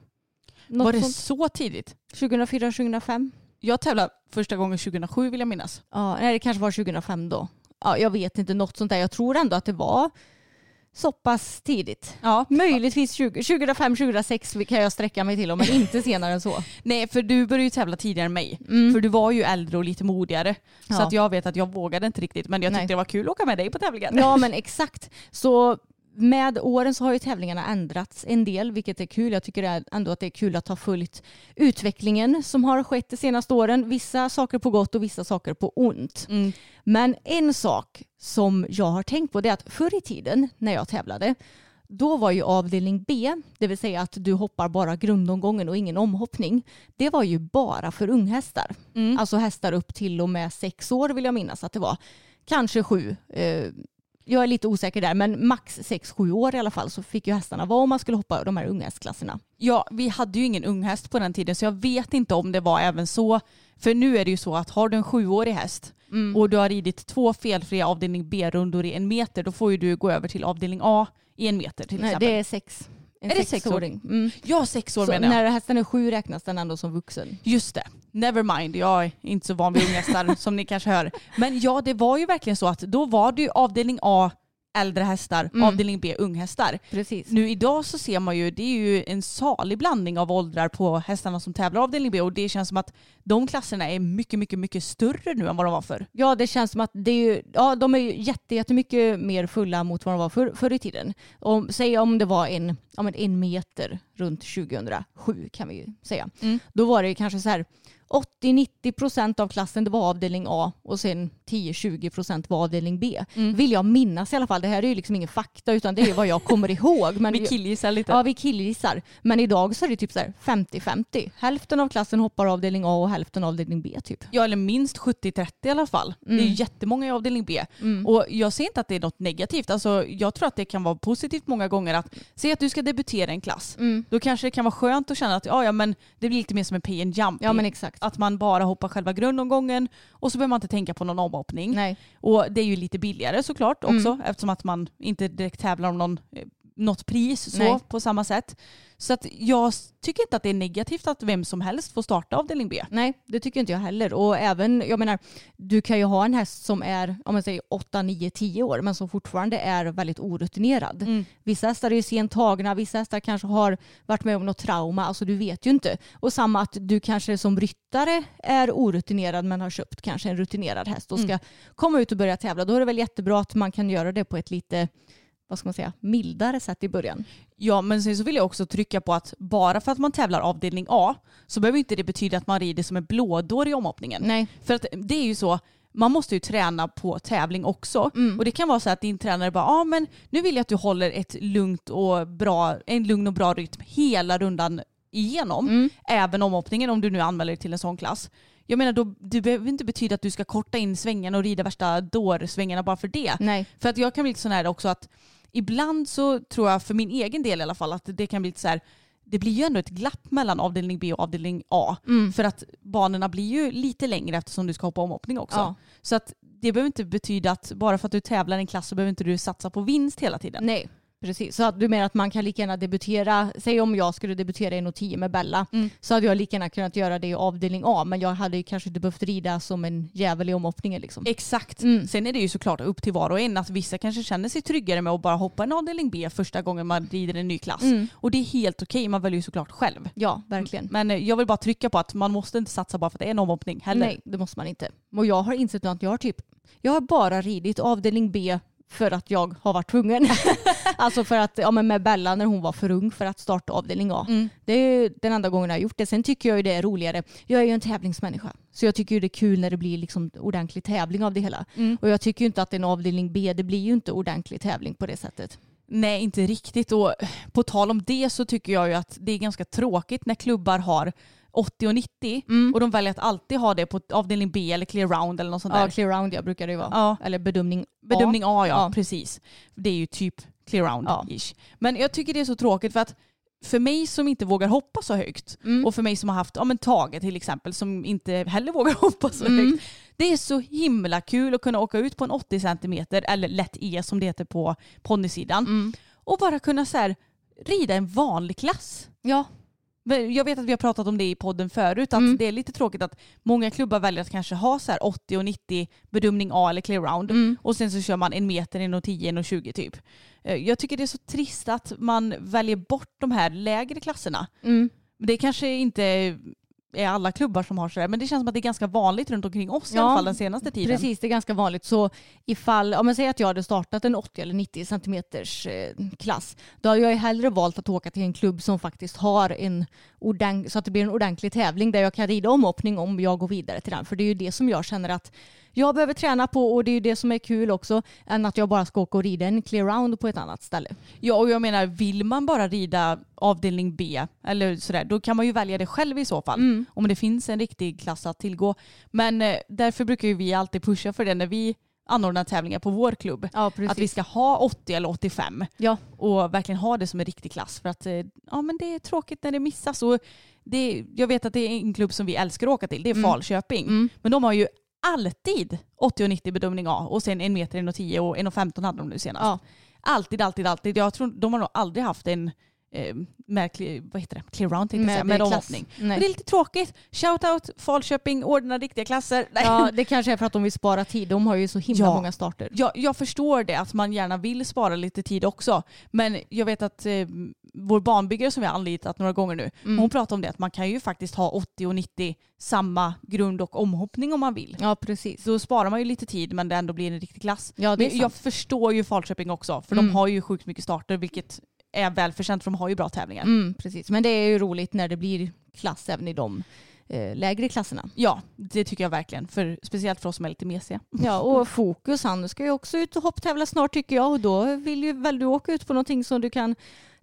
Något Var det sånt. så tidigt? 2004, 2005? Jag tävlade första gången 2007 vill jag minnas. Ja, nej, det kanske var 2005 då. Ja, jag vet inte, något sånt där. Jag tror ändå att det var så pass tidigt. Ja. Möjligtvis 20, 2005, 2006 kan jag sträcka mig till om, men inte senare än så. Nej, för du började ju tävla tidigare än mig. Mm. För du var ju äldre och lite modigare. Så Ja. att jag vet att jag vågade inte riktigt. Men jag tyckte Nej. det var kul att åka med dig på tävlingen. Ja men exakt. Så med åren så har ju tävlingarna ändrats en del vilket är kul. Jag tycker ändå att det är kul att ha följt utvecklingen som har skett de senaste åren. Vissa saker på gott och vissa saker på ont. Mm. Men en sak som jag har tänkt på det är att förr i tiden när jag tävlade då var ju avdelning B, det vill säga att du hoppar bara grundomgången och ingen omhoppning. Det var ju bara för unghästar. Mm. Alltså hästar upp till och med sex år vill jag minnas att det var. Kanske sju. Eh, jag är lite osäker där men max sex, sju år i alla fall så fick ju hästarna vara om man skulle hoppa de här unghästklasserna. Ja, vi hade ju ingen unghäst på den tiden så jag vet inte om det var även så. För nu är det ju så att har du en sjuårig häst och du har ridit två felfria avdelning B-rundor i en meter då får ju du gå över till avdelning A i en meter till Nej, exempel. det är sex. En Är det sex år? sexåring. Mm. Ja, sex år Så menar jag. när hästen är sju räknas den ändå som vuxen. Just det. Never mind, jag är inte så van vid unghästar som ni kanske hör. Men ja, det var ju verkligen så att då var det ju avdelning A äldre hästar, Mm. avdelning B unghästar. Precis. Nu idag så ser man ju, det är ju en salig blandning av åldrar på hästarna som tävlar avdelning B och det känns som att de klasserna är mycket, mycket, mycket större nu än vad de var förr. Ja det känns som att det är ju, ja, de är ju jätte, jättemycket mer fulla mot vad de var för, förr i tiden. Om, säg om det var en, ja, men en meter runt 2007 kan vi ju säga. Mm. Då var det kanske så här 80-90 procent av klassen det var avdelning A och sen 10-20 procent var avdelning B. Mm. Vill jag minnas i alla fall. Det här är ju liksom ingen fakta utan det är vad jag kommer ihåg. Men Vi killgissar lite. Ja, vi killgissar. Men idag så är det typ så här 50-50. Hälften av klassen hoppar avdelning A och hälften avdelning B typ. Ja, eller minst 70-30 i alla fall. Det är ju Mm. jättemånga i avdelning B. Mm. Och jag ser inte att det är något negativt. Alltså, jag tror att det kan vara positivt många gånger att se att du ska debutera i en klass. Mm. Då kanske det kan vara skönt att känna att ja, ja, men det blir lite mer som en pay and jump. Ja men exakt. Att man bara hoppar själva grundomgången och så behöver man inte tänka på någon omhoppning. Nej. Och det är ju lite billigare såklart Mm. också eftersom att man inte direkt tävlar om någon, eh, något pris så Nej. på samma sätt. Så att jag tycker inte att det är negativt att vem som helst får starta avdelning B. Nej, det tycker inte jag heller. Och även, jag menar, du kan ju ha en häst som är, om man säger 8, 9, 10 år, men som fortfarande är väldigt orutinerad. Mm. Vissa hästar är ju sent tagna, vissa hästar kanske har varit med om något trauma, alltså du vet ju inte. Och samma att du kanske som ryttare är orutinerad men har köpt kanske en rutinerad häst och ska komma ut och börja tävla. Då är det väl jättebra att man kan göra det på ett lite, vad ska man säga, mildare sätt i början. Ja men sen så vill jag också trycka på att bara för att man tävlar avdelning A så behöver inte det betyda att man rider som en blådår i omhoppningen. Nej. För att det är ju så, man måste ju träna på tävling också. Mm. Och det kan vara så att din tränare bara, ja ah, men nu vill jag att du håller ett lugnt och bra, en lugn och bra rytm hela rundan igenom. Mm. Även omhoppningen om du nu anmäler dig till en sån klass. Jag menar, då, det behöver inte betyda att du ska korta in svängarna och rida värsta dårsvängarna bara för det. Nej. För att jag kan bli lite sån här också att ibland så tror jag för min egen del i alla fall att det kan bli lite så här det blir ju ändå ett glapp mellan avdelning B och avdelning A. Mm. För att banorna blir ju lite längre eftersom du ska hoppa omhoppning också. Ja. Så att det behöver inte betyda att bara för att du tävlar i en klass så behöver inte du satsa på vinst hela tiden. Nej, precis. Så att du menar att man kan lika gärna debutera, säg om jag skulle debutera i något 10 med Bella, Mm. så hade jag lika gärna kunnat göra det i avdelning A, men jag hade ju kanske inte behövt rida som en jävel i omhoppningen liksom. Exakt. Mm. Sen är det ju såklart upp till var och en att vissa kanske känner sig tryggare med att bara hoppa en avdelning B första gången man rider en ny klass. Mm. Och det är helt okej, man väljer ju såklart själv. Ja, verkligen. Men eh, jag vill bara trycka på att man måste inte satsa bara för att det är en omhoppning heller. Nej, det måste man inte. Och jag har insett nu att jag har typ, jag har bara ridit avdelning B för att jag har varit tvungen. alltså för att, ja men med Bella när hon var för ung för att starta avdelning A. Mm. Det är den enda gången jag har gjort det. Sen tycker jag ju det är roligare. Jag är ju en tävlingsmänniska. Så jag tycker ju det är kul när det blir liksom ordentlig tävling av det hela. Mm. Och jag tycker ju inte att en avdelning B, det blir ju inte ordentlig tävling på det sättet. Nej, inte riktigt. Och på tal om det så tycker jag ju att det är ganska tråkigt när klubbar har 80 och 90 Mm. och de väljer att alltid ha det på avdelning B eller clear round eller något sånt Ja, där. clear round ja, brukar det ju vara. Ja. Eller bedömning Bedömning A, ja, Ja. precis. Det är ju typ clear Ja. round-ish. Men jag tycker det är så tråkigt för att för mig som inte vågar hoppa så högt Mm. och för mig som har haft, ja men Tage till exempel som inte heller vågar hoppa så Mm. högt. Det är så himla kul att kunna åka ut på en 80 centimeter eller lätt E som det heter på ponnysidan Mm. och bara kunna så här, rida en vanlig klass. Ja, Jag vet att vi har pratat om det i podden förut, att Mm. det är lite tråkigt att många klubbar väljer att kanske ha så här 80 och 90 bedömning A eller clear round Mm. och sen så kör man en meter, en och 10, en och 20 typ. Eh, Jag tycker det är så trist att man väljer bort de här lägre klasserna. mm. Det kanske inte är alla klubbar som har sådär men det känns som att det är ganska vanligt runt omkring oss i Ja, alla fall den senaste tiden. Precis, det är ganska vanligt. Så ifall, om jag säger att jag hade startat en 80 eller 90 centimeters eh, klass, då hade jag ju hellre valt att åka till en klubb som faktiskt har en så att det blir en ordentlig tävling där jag kan rida omhoppning om jag går vidare till den. För det är ju det som jag känner att jag behöver träna på och det är ju det som är kul också, än att jag bara ska åka och rida en clear round på ett annat ställe. Ja och jag menar vill man bara rida avdelning B eller sådär då kan man ju välja det själv i så fall. Mm. Om det finns en riktig klass att tillgå. Men eh, därför brukar ju vi alltid pusha för det när vi anordnar tävlingar på vår klubb. Ja. Att vi ska ha 80 eller 85 Ja, och verkligen ha det som en riktig klass. För att eh, ja, men det är tråkigt när det missas. Och det, jag vet att det är en klubb som vi älskar att åka till, det är Mm. Falköping. Mm. Men de har ju alltid 80 och 90 bedömning A och sen en meter, en och 10 och en och 15 hade de nu senast. Ja. Alltid, alltid, alltid. Jag tror de har nog aldrig haft en eh, clear, vad heter det? clear round tänkte jag säga, med klass. omhoppning. Det är lite tråkigt. Shoutout Falköping, ordna riktiga klasser. Nej. Ja, det kanske är för att de vill spara tid. De har ju så himla Ja. många starter. Jag, jag förstår det, att man gärna vill spara lite tid också. Men jag vet att eh, vår barnbyggare som vi har anlitat några gånger nu, Mm. hon pratar om det att man kan ju faktiskt ha 80 och 90 samma grund och omhoppning om man vill. Ja, precis. Då sparar man ju lite tid men det ändå blir en riktig klass. Ja, Men jag förstår ju Falköping också för Mm. de har ju sjukt mycket starter vilket är välförtjänt för de har ju bra tävlingar. Mm, precis. Men det är ju roligt när det blir klass även i de eh, lägre klasserna. Ja, det tycker jag verkligen. För, speciellt för oss som är lite mesiga. Ja, och Fokus han ska ju också ut och hopptävla snart tycker jag och då vill ju väl du åka ut på någonting som du kan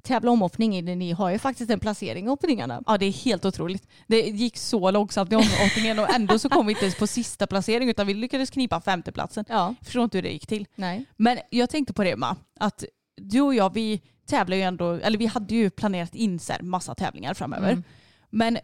tävla omhoppning i. Ni har ju faktiskt en placering i hoppningarna. Ja, det är helt otroligt. Det gick så långsamt i omhoppningen och ändå så kom vi inte ens på sista placering utan vi lyckades knipa femteplatsen. Ja, förstår inte hur det gick till. nej. Men jag tänkte på det Emma, att du och jag vi tävlar ju ändå, eller vi hade ju planerat in så här massa tävlingar framöver. Mm. Men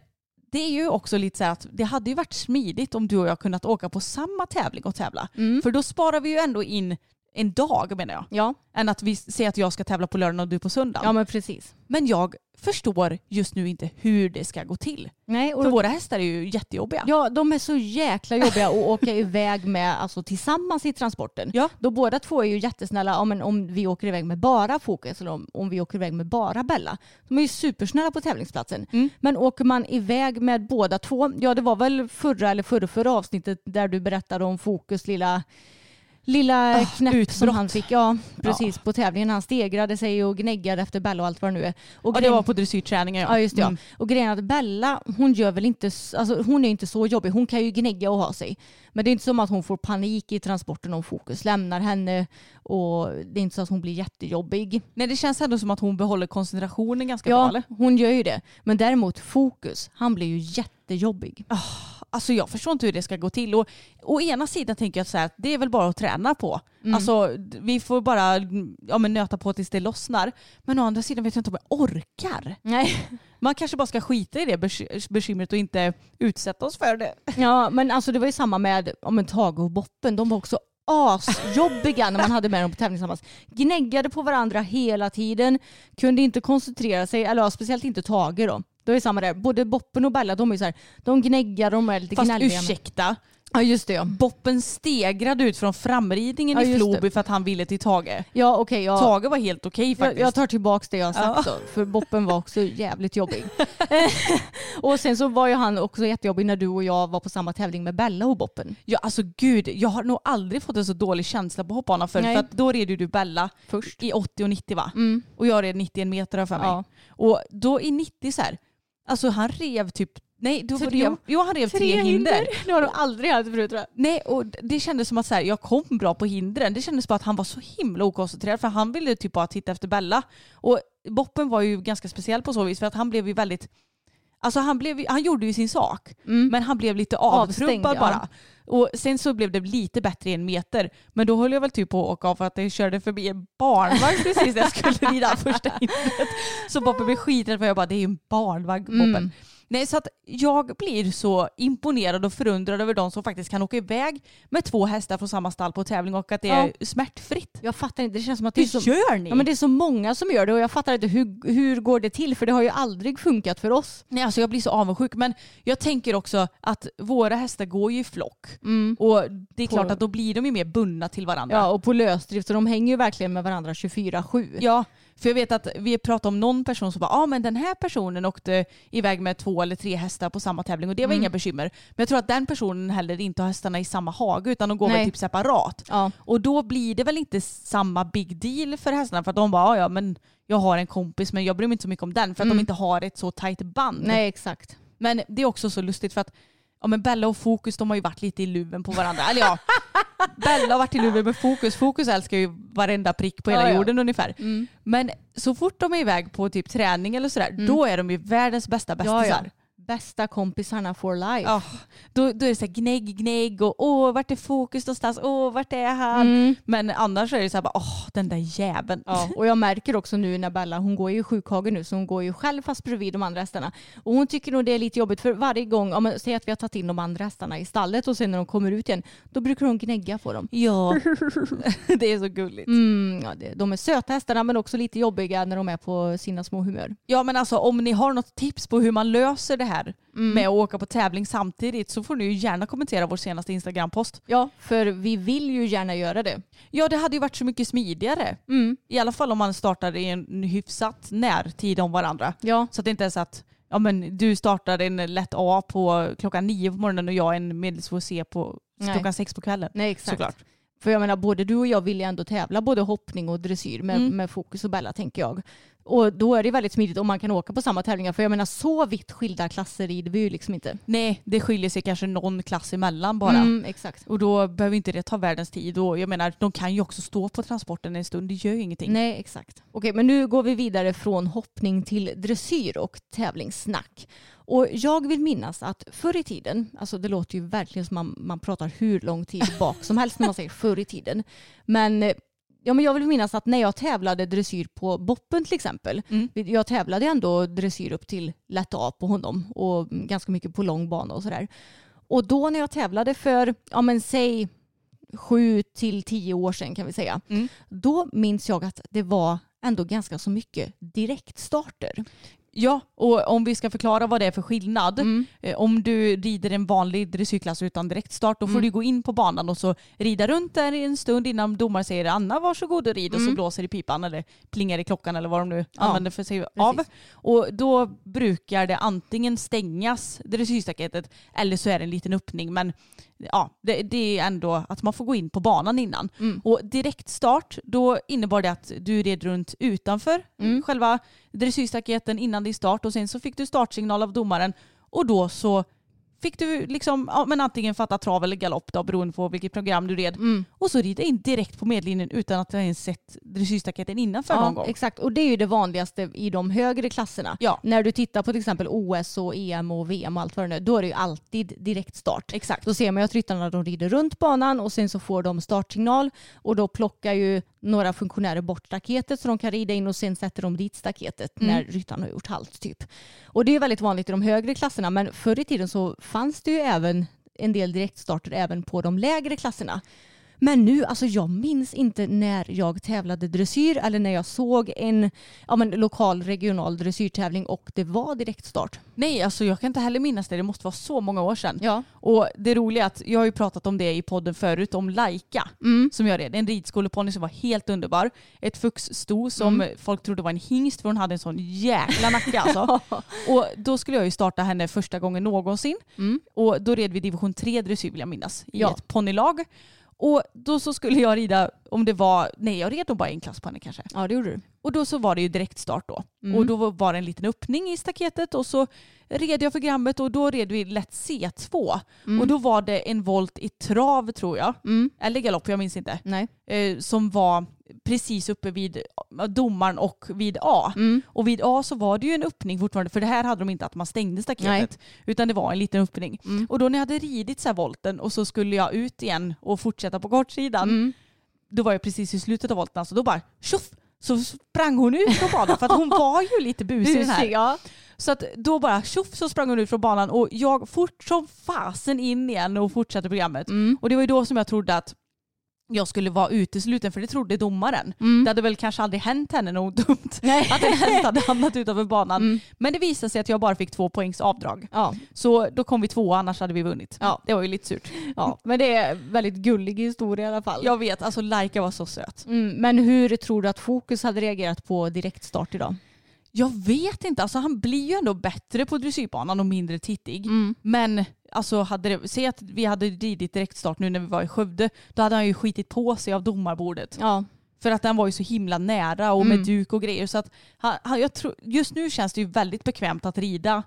det är ju också lite så här att det hade ju varit smidigt om du och jag kunnat åka på samma tävling och tävla. Mm. För då sparar vi ju ändå in en dag menar jag. Ja. Än att vi säger att jag ska tävla på lördagen och du på söndagen. ja, men precis. Men jag förstår just nu inte hur det ska gå till. Nej, och För våra hästar är ju jättejobbiga. Ja, de är så jäkla jobbiga att åka iväg med alltså, tillsammans i transporten. Ja. Då båda två är ju jättesnälla men om vi åker iväg med bara Fokus eller om, om vi åker iväg med bara Bella. De är ju supersnälla på tävlingsplatsen. Mm. Men åker man iväg med båda två, ja det var väl förra eller förra, förra avsnittet där du berättade om Fokus lilla Lilla Ah, knäpp som utbrott. han fick, ja precis på tävlingen. Han stegrade sig och gnäggade efter Bella och allt vad det nu är. Och Och det var på dressyrträningen ja. Ja just det Mm. ja. Och grejen att Bella, hon gör väl inte, alltså hon är inte så jobbig. Hon kan ju gnägga och ha sig. Men det är inte som att hon får panik i transporten om Fokus lämnar henne. Och det är inte så att hon blir jättejobbig. Nej det känns ändå som att hon behåller koncentrationen ganska bra Ja, hon gör ju det. Men däremot Fokus, han blir ju jättejobbig. Alltså jag förstår inte hur det ska gå till. Och, å ena sidan tänker jag så här att det är väl bara att träna på. Mm. Alltså vi får bara ja, men nöta på tills det lossnar. Men å andra sidan vet jag inte om jag orkar. Nej. Man kanske bara ska skita i det bek- bekymret och inte utsätta oss för det. Ja men alltså det var ju samma med om en Tage och Boppen. De var också asjobbiga när man hade med dem på tävling tillsammans. Gnäggade på varandra hela tiden. Kunde inte koncentrera sig, eller ja, speciellt inte Tage då. Det är samma där. Både Boppen och Bella de är så här, de gnäggar, de är lite Fast gnälliga. ursäkta, Ja just det ja. Boppen stegrade ut från framridningen Ja, i Floby för att han ville till Tage. Ja okej, ja. Tage var helt okej Jag, faktiskt. jag tar tillbaka det jag sagt Ja. då, för Boppen var också jävligt jobbig. och sen så var ju han också jättejobbig när du och jag var på samma tävling med Bella och Boppen. Ja alltså gud, jag har nog aldrig fått en så dålig känsla på hoppbanan förr. För att då red ju du Bella Först. i 80 och 90 va? Mm. Och jag red 91 meter jag för mig. Ja. Och då i 90 så här, alltså han rev typ, nej då var Tre- jo, han rev tre, hinder. Det har du aldrig haft förut tror jag. Nej och det kändes som att så här, jag kom bra på hindren. Det kändes bara att han var så himla okoncentrerad för han ville typ bara titta efter Bella. Och Boppen var ju ganska speciell på så vis för att han blev ju väldigt Alltså han, blev, han gjorde ju sin sak Mm. men han blev lite Avstängd, avtrubbad ja. Och sen så blev det lite bättre i en meter. Men då höll jag väl typ på att åka av för att jag körde förbi en barnvagn precis när jag skulle rida första hindret. Så Boppen blev skiträdd för jag bara det är ju en barnvagn Boppen. Mm. Nej så att jag blir så imponerad och förundrad över de som faktiskt kan åka iväg med två hästar från samma stall på tävling och att det är smärtfritt. Jag fattar inte, det känns som att det är Hur så... gör ni? Ja, men det är så många som gör det och jag fattar inte hur, hur går det till för det har ju aldrig funkat för oss. Nej, alltså jag blir så avundsjuk men jag tänker också att våra hästar går ju i flock Mm. och det är På- klart att då blir de ju mer bundna till varandra. Ja och på lösdrift och de hänger ju verkligen med varandra 24-7. Ja, för jag vet att vi pratade om någon person som bara, ja ah, men den här personen åkte iväg med två eller tre hästar på samma tävling och det var Mm. inga bekymmer. Men jag tror att den personen heller inte har hästarna i samma hage utan de går Nej. väl typ separat. Ja. Och då blir det väl inte samma big deal för hästarna för att de bara, "Ja, ja men jag har en kompis men jag bryr mig inte så mycket om den för att Mm. de inte har ett så tajt band. Nej exakt. Men det är också så lustigt för att ja, men Bella och Fokus de har ju varit lite i luven på varandra. Eller ja, Bella har varit i luven med Fokus. Fokus älskar ju varenda prick på hela Ja, ja. jorden ungefär. Mm. Men så fort de är iväg på typ träning eller sådär, då är de ju världens bästa bästisar. Ja, ja. Bästa kompisarna for life. Ja, då, då är det så här gnägg, gnägg och åh vart är Fokus någonstans, åh vart är han? Mm. Men annars är det så här bara åh den där jäveln. Ja, och jag märker också nu när Bella, hon går ju i sjukhage nu så hon går ju själv fast bredvid de andra hästarna. Och hon tycker nog det är lite jobbigt för varje gång, om man säger att vi har tagit in de andra hästarna i stallet och sen när de kommer ut igen, då brukar hon gnägga på dem. Ja, det är så gulligt. Mm, ja, det, de är söta hästarna men också lite jobbiga när de är på sina små humör. Ja men alltså om ni har något tips på hur man löser det här Mm. med att åka på tävling samtidigt så får ni ju gärna kommentera vår senaste Instagram-post. Ja, för vi vill ju gärna göra det. Ja det hade ju varit så mycket smidigare. Mm. I alla fall om man startar i en hyfsat närtid om varandra. Ja, Så att det inte är så att ja, men du startar en lätt A på klockan nio på morgonen och jag en medelsvår C på Nej. klockan sex på kvällen. nej exakt. Såklart. För jag menar både du och jag vill ju ändå tävla både hoppning och dressyr med, Mm. med fokus och Bella tänker jag. Och då är det väldigt smidigt om man kan åka på samma tävlingar för jag menar så vitt skilda klasser rider vi ju liksom inte. Nej, det skiljer sig kanske någon klass emellan bara. Mm, exakt. Och då behöver inte det ta världens tid. Och jag menar, de kan ju också stå på transporten en stund. Det gör ju ingenting. Nej, exakt. Okej, men nu går vi vidare från hoppning till dressyr och tävlingssnack. Och jag vill minnas att förr i tiden, alltså det låter ju verkligen som man, man pratar hur lång tid bak som helst när man säger förr i tiden. Men, ja, men jag vill minnas att när jag tävlade dressyr på Boppen till exempel, Mm. jag tävlade ändå dressyr upp till lätt A på honom och ganska mycket på lång bana och sådär. Och då när jag tävlade för, ja men säg sju till tio år sedan kan vi säga, Mm. då minns jag att det var ändå ganska så mycket direktstarter. Ja, och om vi ska förklara vad det är för skillnad. Mm. Eh, Om du rider en vanlig dressyrklass utan direktstart då får Mm. du gå in på banan och så rida runt där i en stund innan domaren säger Anna varsågod och rid och så Mm. blåser i pipan eller plingar i klockan eller vad de nu Ja, använder för sig av. precis. Och då brukar det antingen stängas dressyrstaketet eller så är det en liten öppning men ja, det, det är ändå att man får gå in på banan innan. Mm. Och direktstart, då innebar det att du red runt utanför Mm. själva dressyrstaketen innan din start och sen så fick du startsignal av domaren och då så fick du liksom, ja, men antingen fatta trav eller galopp då, beroende på vilket program du red. Mm. Och så rida in direkt på medlinjen utan att ha ens sett dressyrstaketen innanför någon Ja, gång. exakt. Och det är ju det vanligaste i de högre klasserna. Ja. När du tittar på till exempel OS och EM och VM och allt vad det nu då är det ju alltid direktstart. Exakt. Då ser man ju att ryttarna de rider runt banan och sen så får de startsignal och då plockar ju några funktionärer bort staketet så de kan rida in och sen sätter de dit staketet Mm. när ryttaren har gjort halt typ. Och det är väldigt vanligt i de högre klasserna men förr i tiden så fanns det ju även en del direktstarter även på de lägre klasserna. Men nu, alltså jag minns inte när jag tävlade dressyr eller när jag såg en ja, men, lokal regional dressyrtävling och det var direktstart. Nej, alltså jag kan inte heller minnas det. Det måste vara så många år sedan. Ja. Och det roliga är att jag har ju pratat om det i podden förut, om Laika som jag red. En ridskoleponny som var helt underbar. Ett fuxsto som folk trodde var en hingst för hon hade en sån jäkla nacke alltså. och då skulle jag ju starta henne första gången någonsin. Och då red vi division 3 dressyr vill jag minnas i Ja. ett ponnylag. Och då så skulle jag rida, om det var, nej jag red nog bara en klass på henne kanske. Ja det gjorde du. Och då så var det ju direktstart då. Mm. Och då var det en liten öppning i staketet och så red jag programmet och då red vi lätt C2. Mm. Och då var det en volt i trav tror jag. Eller galopp, jag minns inte. Nej. Eh, som var precis uppe vid domaren och vid A. Mm. Och vid A så var det ju en öppning fortfarande för det här hade de inte att man stängde staketet. Utan det var en liten öppning. Mm. Och då när jag hade ridit så här volten och så skulle jag ut igen och fortsätta på kortsidan. Mm. Då var jag precis i slutet av volten, så då bara tjoff! Så sprang hon ut från banan för att hon var ju lite busig den här. Ja. Så att då bara tjoff så sprang hon ut från banan och jag fort som fasen in igen och fortsatte programmet. Mm. Och det var ju då som jag trodde att jag skulle vara utesluten för det trodde domaren. Mm. Det hade väl kanske aldrig hänt henne något dumt. Nej. Att en häst hade hamnat utanför banan. Mm. Men det visade sig att jag bara fick två poängs avdrag. Ja. Så då kom vi två annars hade vi vunnit. Ja. Det var ju lite surt. ja, men det är väldigt gullig historia i alla fall. Jag vet, alltså Laika var så söt. Mm, men hur tror du att Fokus hade reagerat på direktstart idag? Jag vet inte, alltså han blir ju ändå bättre på dressyrbanan och mindre tittig. Mm. Men alltså hade det, säg att vi hade ridit direktstart nu när vi var i Skövde, då hade han ju skitit på sig av domarbordet. Ja. För att den var ju så himla nära och Mm. med duk och grejer. Så att han, han, jag tror, just nu känns det ju väldigt bekvämt att rida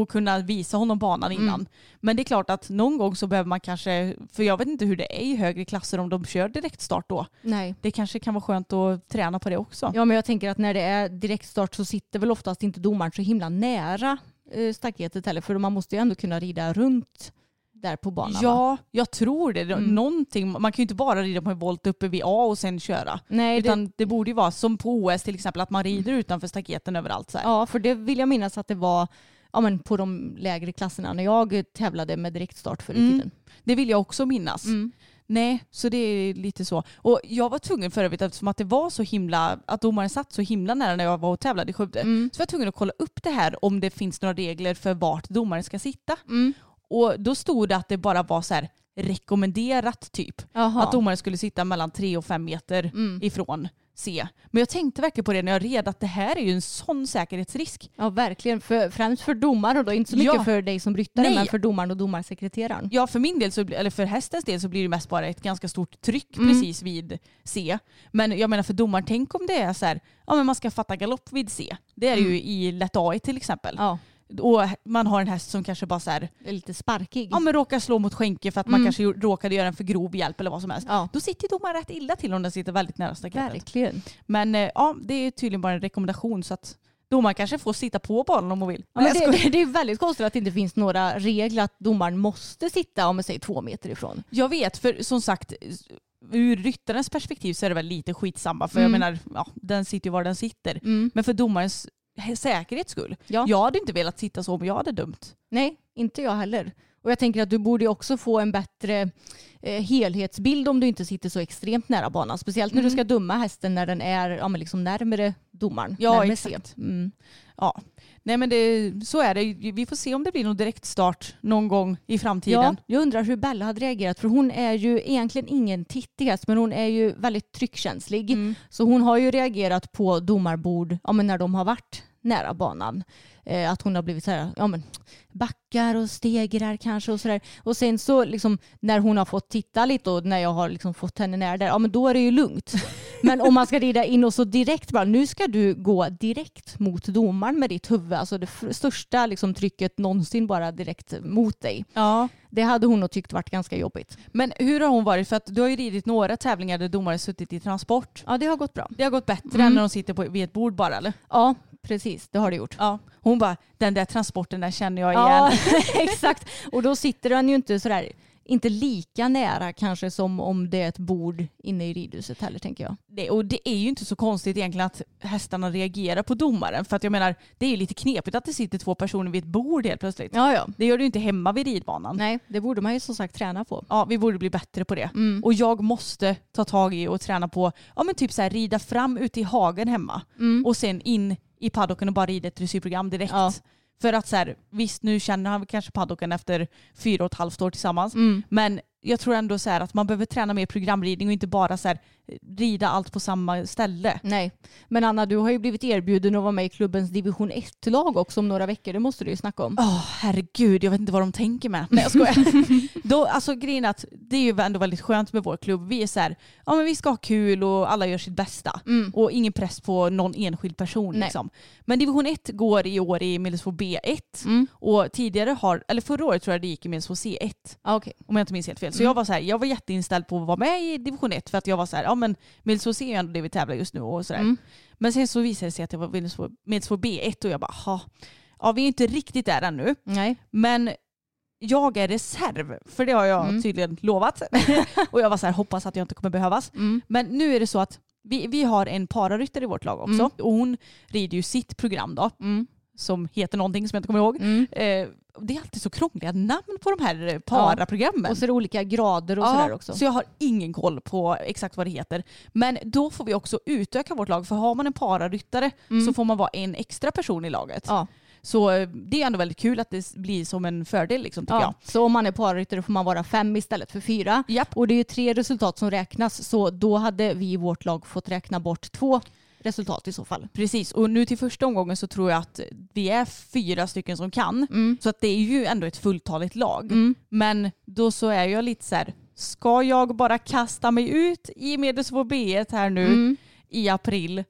och kunna visa honom banan Mm. innan. Men det är klart att någon gång så behöver man kanske, för jag vet inte hur det är i högre klasser om de kör direktstart då. Nej. Det kanske kan vara skönt att träna på det också. Ja men jag tänker att när det är direktstart så sitter väl oftast inte domaren så himla nära eh, staketet heller för man måste ju ändå kunna rida runt där på banan. va? Ja, jag tror det. Mm. Någonting, man kan ju inte bara rida på en volt uppe vid A och sen köra. Nej, det, Utan det borde ju vara som på OS till exempel, att man rider utanför staketen överallt. Så här. ja för det vill jag minnas att det var ja, men på de lägre klasserna när jag tävlade med direktstart förr i Mm. tiden. Det vill jag också minnas. Mm. Nej, så det är lite så. Och jag var tvungen för övrigt, eftersom att det var så himla, att domaren satt så himla nära när jag var och tävlade i Skövde, Mm. så var jag tvungen att kolla upp det här om det finns några regler för vart domaren ska sitta. Mm. Och då stod det att det bara var så här rekommenderat typ. Jaha. Att domaren skulle sitta mellan 3 och 5 meter Mm. ifrån C. Men jag tänkte verkligen på det när jag red att det här är ju en sån säkerhetsrisk. Ja verkligen, för, främst för domaren och då inte så mycket Ja. för dig som ryttare Nej. men för domaren och domarsekreteraren. Ja för min del, så, eller för hästens del så blir det mest bara ett ganska stort tryck Mm. precis vid C. Men jag menar för domaren, tänk om det är så här, ja men man ska fatta galopp vid C. Det är det ju i lätt AI till exempel. Ja, Och man har en häst som kanske bara så här, är lite sparkig. ja men råkar slå mot skänke för att man Mm. kanske gjorde- råkade göra en för grov hjälp eller vad som helst. Ja, Då sitter domaren rätt illa till om den sitter väldigt nära staketet. verkligen. Men eh, ja, det är tydligen bara en rekommendation så att domaren kanske får sitta på banan om hon vill. Ja, men det, det, är väldigt konstigt att det inte finns några regler att domaren måste sitta om man säger två meter ifrån. Jag vet, för som sagt ur ryttarens perspektiv så är det väl lite skitsamma för Mm. jag menar, ja, den sitter ju var den sitter. Mm. Men för domarens säkerhets skull. Ja. Jag hade inte velat sitta så om jag hade dömt. Nej, inte jag heller. Och jag tänker att du borde också få en bättre eh, helhetsbild om du inte sitter så extremt nära banan. Speciellt när du Mm. ska döma hästen när den är ja, liksom närmare domaren. Ja, närmare exakt. Mm. Ja. Nej men det, så är det. Vi får se om det blir någon direktstart någon gång i framtiden. Ja, jag undrar hur Bella hade reagerat för hon är ju egentligen ingen tittig häst men hon är ju väldigt tryckkänslig. Mm. Så hon har ju reagerat på domarbord ja, men när de har varit nära banan. Eh, att hon har blivit så här, ja men backar och stegrar kanske och sådär. Och sen så liksom när hon har fått titta lite och när jag har liksom fått henne nära där, ja men då är det ju lugnt. Men om man ska rida in och så direkt bara, nu ska du gå direkt mot domaren med ditt huvud, alltså det största liksom trycket någonsin bara direkt mot dig. Ja. Det hade hon nog tyckt varit ganska jobbigt. Men hur har hon varit? För att du har ju ridit några tävlingar där domare suttit i transport. Ja det har gått bra. Det har gått bättre Mm. än när de sitter på, vid ett bord bara eller? Ja precis, det har det gjort. Ja. Hon bara, den där transporten där känner jag igen. Ja, exakt. Och då sitter han ju inte sådär inte lika nära kanske som om det är ett bord inne i ridhuset heller tänker jag. Det, och det är ju inte så konstigt egentligen att hästarna reagerar på domaren. För att jag menar, det är ju lite knepigt att det sitter två personer vid ett bord helt plötsligt. Ja, ja. Det gör du ju inte hemma vid ridbanan. Nej, det borde man ju som sagt träna på. Ja, vi borde bli bättre på det. Mm. Och jag måste ta tag i och träna på, ja men typ så här rida fram ute i hagen hemma Mm. och sen in i paddocken och bara rida ett dressyrprogram direkt. Ja. För att så här, visst nu känner han kanske paddocken efter fyra och ett halvt år tillsammans. Mm. Men jag tror ändå så att man behöver träna mer programridning och inte bara så här, rida allt på samma ställe. Nej, men Anna du har ju blivit erbjuden att vara med i klubbens division 1-lag också om några veckor. Det måste du ju snacka om. Åh herregud, jag vet inte vad de tänker med. Nej jag skojar. Då, alltså grejen är att det är ju ändå väldigt skönt med vår klubb. Vi är så här, ja men vi ska ha kul och alla gör sitt bästa. Mm. Och ingen press på någon enskild person. Nej. Liksom. Men division 1 går i år i Middlesbrough B1. Mm. Och tidigare har, eller förra året tror jag det gick i Middlesbrough C1. Ja, okej. Om jag inte minns helt fel. Så Mm. jag var så här, jag var jätteinställd på att vara med i division 1 för att jag var så här, ja men Middlesbrough C är ju ändå det vi tävlar just nu och sådär. Mm. Men sen så visade det sig att det var Middlesbrough B1 och jag bara, ha. Ja vi är inte riktigt där ännu. Nej. Men jag är reserv, för det har jag Mm. tydligen lovat. och jag var så här, hoppas att jag inte kommer behövas. Mm. Men nu är det så att vi, vi har en pararyttare i vårt lag också. Mm. Och hon rider ju sitt program då, Mm. Som heter någonting som jag inte kommer ihåg. Mm. Eh, det är alltid så krångliga namn på de här eh, paraprogrammen. Och så är det olika grader och sådär också. Så jag har ingen koll på exakt vad det heter. Men då får vi också utöka vårt lag. För har man en pararyttare Mm. så får man vara en extra person i laget. Ja. Så eh, det är ändå väldigt kul att det blir som en fördel liksom, tycker Ja. Så om man är parryttare får man vara fem istället för fyra. jag. Japp. Och det är ju tre resultat som räknas så då hade vi i vårt lag fått räkna bort två resultat i så fall. Precis, och nu till första omgången så tror jag att vi är fyra stycken som kan. Mm. Så att det är ju ändå ett fulltaligt lag. Mm. Men då så är jag lite så här, ska jag bara kasta mig ut i Medelsvår B1 här nu Mm. i april?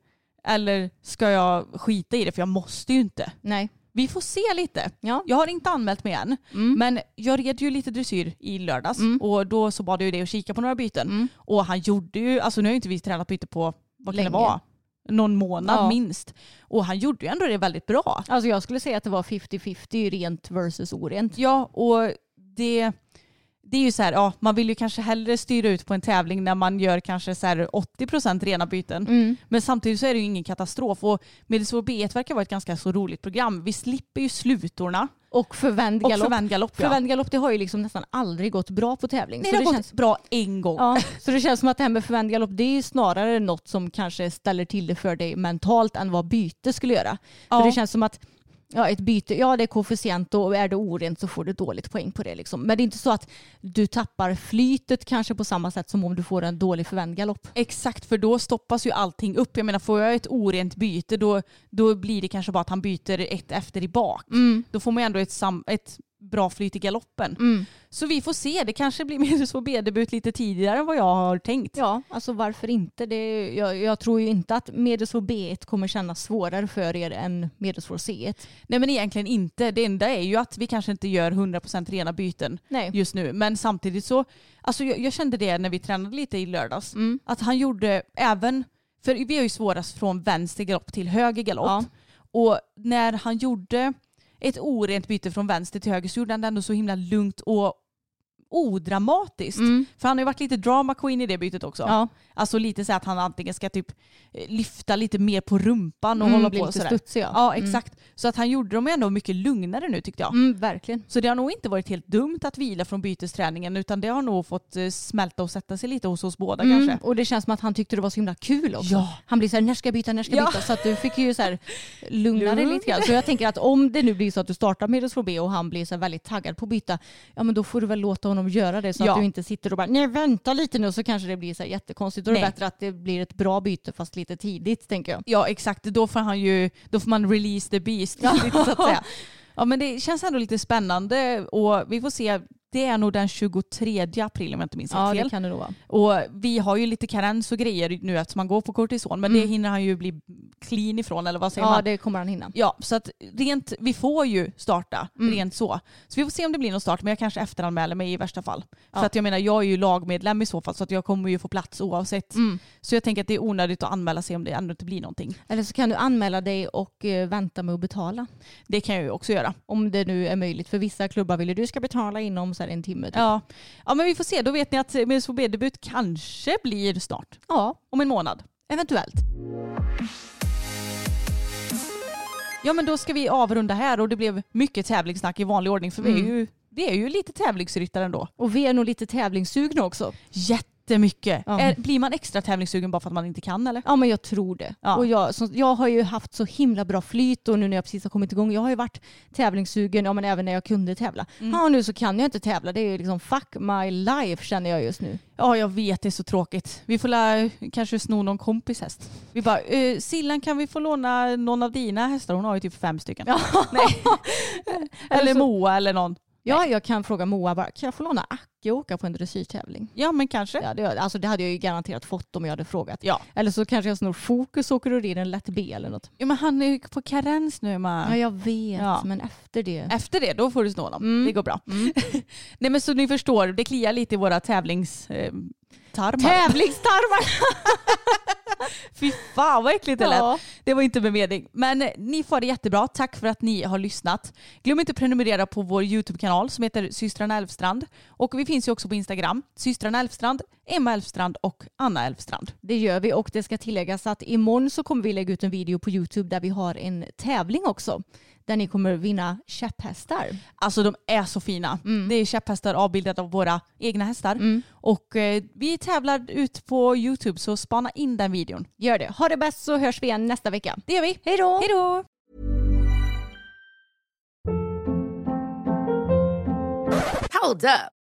Eller ska jag skita i det för jag måste ju inte. Nej. Vi får se lite. Ja. Jag har inte anmält mig än. Mm. Men jag red ju lite dressyr i lördags Mm. och då så bad jag dig att kika på några byten. Mm. Och han gjorde ju, alltså nu har ju inte vi tränat byte på, vad kan Länge. det vara? Någon månad Ja. minst. Och han gjorde ju ändå det väldigt bra. Alltså jag skulle säga att det var 50-50 rent versus orent. Ja, och det, det är ju så här, ja, man vill ju kanske hellre styra ut på en tävling när man gör kanske så här 80% rena byten. Mm. Men samtidigt så är det ju ingen katastrof. Och Middlesbrough B1 verkar vara ett ganska så roligt program. Vi slipper ju slutorna Och förvänd och galopp. förvänd galopp. Ja. Förvänd galopp det har ju liksom nästan aldrig gått bra på tävling. Nej, så det har det gått känns, bra en gång. ja, så det känns som att det här med förvänd galopp det är ju snarare något som kanske ställer till det för dig mentalt än vad byte skulle göra. Ja. För det känns som att ja, ett byte, ja det är koefficient och är det orent så får du dåligt poäng på det. Liksom. Men det är inte så att du tappar flytet kanske på samma sätt som om du får en dålig förvänd galopp. Exakt, för då stoppas ju allting upp. Jag menar, får jag ett orent byte då, då blir det kanske bara att han byter ett efter i bak. Då får man ju ändå ett, sam- ett bra flyt i galoppen. Mm. Så vi får se. Det kanske blir Medelsvår B-debut lite tidigare än vad jag har tänkt. Ja, alltså varför inte? Det, jag, jag tror ju inte att medelsvår B1 kommer kännas svårare för er än medelsvår C1. Nej men egentligen inte. Det enda är ju att vi kanske inte gör 100% rena byten Nej. just nu. Men samtidigt så, alltså jag, jag kände det när vi tränade lite i lördags. Mm. Att han gjorde även, för vi har ju svårast från vänster galopp till höger galopp. Ja. Och när han gjorde ett orent byte från vänster till höger så gjorde han det ändå så himla lugnt och odramatiskt. Mm. För han har ju varit lite drama queen i det bytet också. Ja. Alltså lite så att han antingen ska typ eh, lyfta lite mer på rumpan och Mm, hålla på lite sådär. studsig, ja. Ja Mm. exakt. Så att han gjorde dem ändå mycket lugnare nu tyckte jag. Mm, verkligen. Så det har nog inte varit helt dumt att vila från bytesträningen utan det har nog fått eh, smälta och sätta sig lite hos oss båda Mm. kanske. Och det känns som att han tyckte det var så himla kul också. Ja. Han blir så här, när ska jag byta, när ska jag Ja. byta? Så att du fick ju så här lugna dig lite grann. Så jag tänker att om det nu blir så att du startar med B och han blir så väldigt taggad på att byta, ja men då får du väl låta honom göra det så Ja. att du inte sitter och bara, nej vänta lite nu så kanske det blir så jättekonstigt. Då är det Nej. bättre att det blir ett bra byte fast lite tidigt tänker jag. Ja exakt, då får han ju, då får man release the beast lite, så att säga. Ja men det känns ändå lite spännande och vi får se. Det är nog den 23 april om jag inte minns Ja fel. det kan det nog vara. Och vi har ju lite karens och grejer nu eftersom man går på kortison men det Mm. hinner han ju bli clean ifrån eller vad säger Ja man? det kommer han hinna. Ja, så att rent, vi får ju starta Mm. rent så. Så vi får se om det blir någon start men jag kanske efteranmäler mig i värsta fall. Ja. För att jag menar jag är ju lagmedlem i så fall så att jag kommer ju få plats oavsett. Mm. Så jag tänker att det är onödigt att anmäla sig om det ändå inte blir någonting. Eller så kan du anmäla dig och eh, vänta med att betala. Det kan jag ju också göra. Om det nu är möjligt. För vissa klubbar vill ju du ska betala inom här en timme. Typ. Ja. ja, men vi får se. Då vet ni att MSHB-debut kanske blir snart. ja, Om en månad. eventuellt. Ja men då ska vi avrunda här och det blev mycket tävlingssnack i vanlig ordning för vi, är Mm. ju, vi är ju lite tävlingsryttare ändå. Och vi är nog lite tävlingssugna också. Jättemycket. Ja. Är, blir man extra tävlingssugen bara för att man inte kan eller? Ja men jag tror det. Ja. Och jag, så, jag har ju haft så himla bra flyt och nu när jag precis har kommit igång, jag har ju varit tävlingssugen, ja men även när jag kunde tävla. Mm. Ja nu så kan jag inte tävla, det är ju liksom fuck my life känner jag just nu. Ja jag vet det är så tråkigt. Vi får la, kanske sno någon kompis häst. Vi bara, eh, Sillan kan vi få låna någon av dina hästar? Hon har ju typ fem stycken. Nej. eller Eller så- Moa eller någon. Ja jag kan fråga Moa bara, kan jag få låna Acke och åka på en dressyrtävling? Ja men kanske. Ja, det, alltså, det hade jag ju garanterat fått om jag hade frågat. Ja. Eller så kanske jag snor fokus och åker och rider en lätt B eller något. ja men han är ju på karens nu ma. Ja jag vet, Ja. men efter det. Efter det, då får du snå dem. Mm. Det går bra. Nej men så ni förstår, det kliar lite i våra tävlings... Eh, tarmar. Tävlingstarmar! Fy fan vad äckligt det lät. Ja. Det var inte med mening. Men eh, ni får det jättebra. Tack för att ni har lyssnat. Glöm inte att prenumerera på vår YouTube-kanal som heter systrarna Elfstrand. Och vi finns ju också på Instagram. Systrarna Elfstrand, Emma Elfstrand och Anna Elfstrand. Det gör vi och det ska tilläggas att imorgon så kommer vi lägga ut en video på YouTube där vi har en tävling också. Där ni kommer vinna käpphästar. Alltså de är så fina. Det är käpphästar avbildade av våra egna hästar. Och eh, vi tävlar ut på YouTube så spana in den videon. Gör det. Ha det bäst så hörs vi igen nästa vecka. Det gör vi. Hej då! Hej då! Hold up.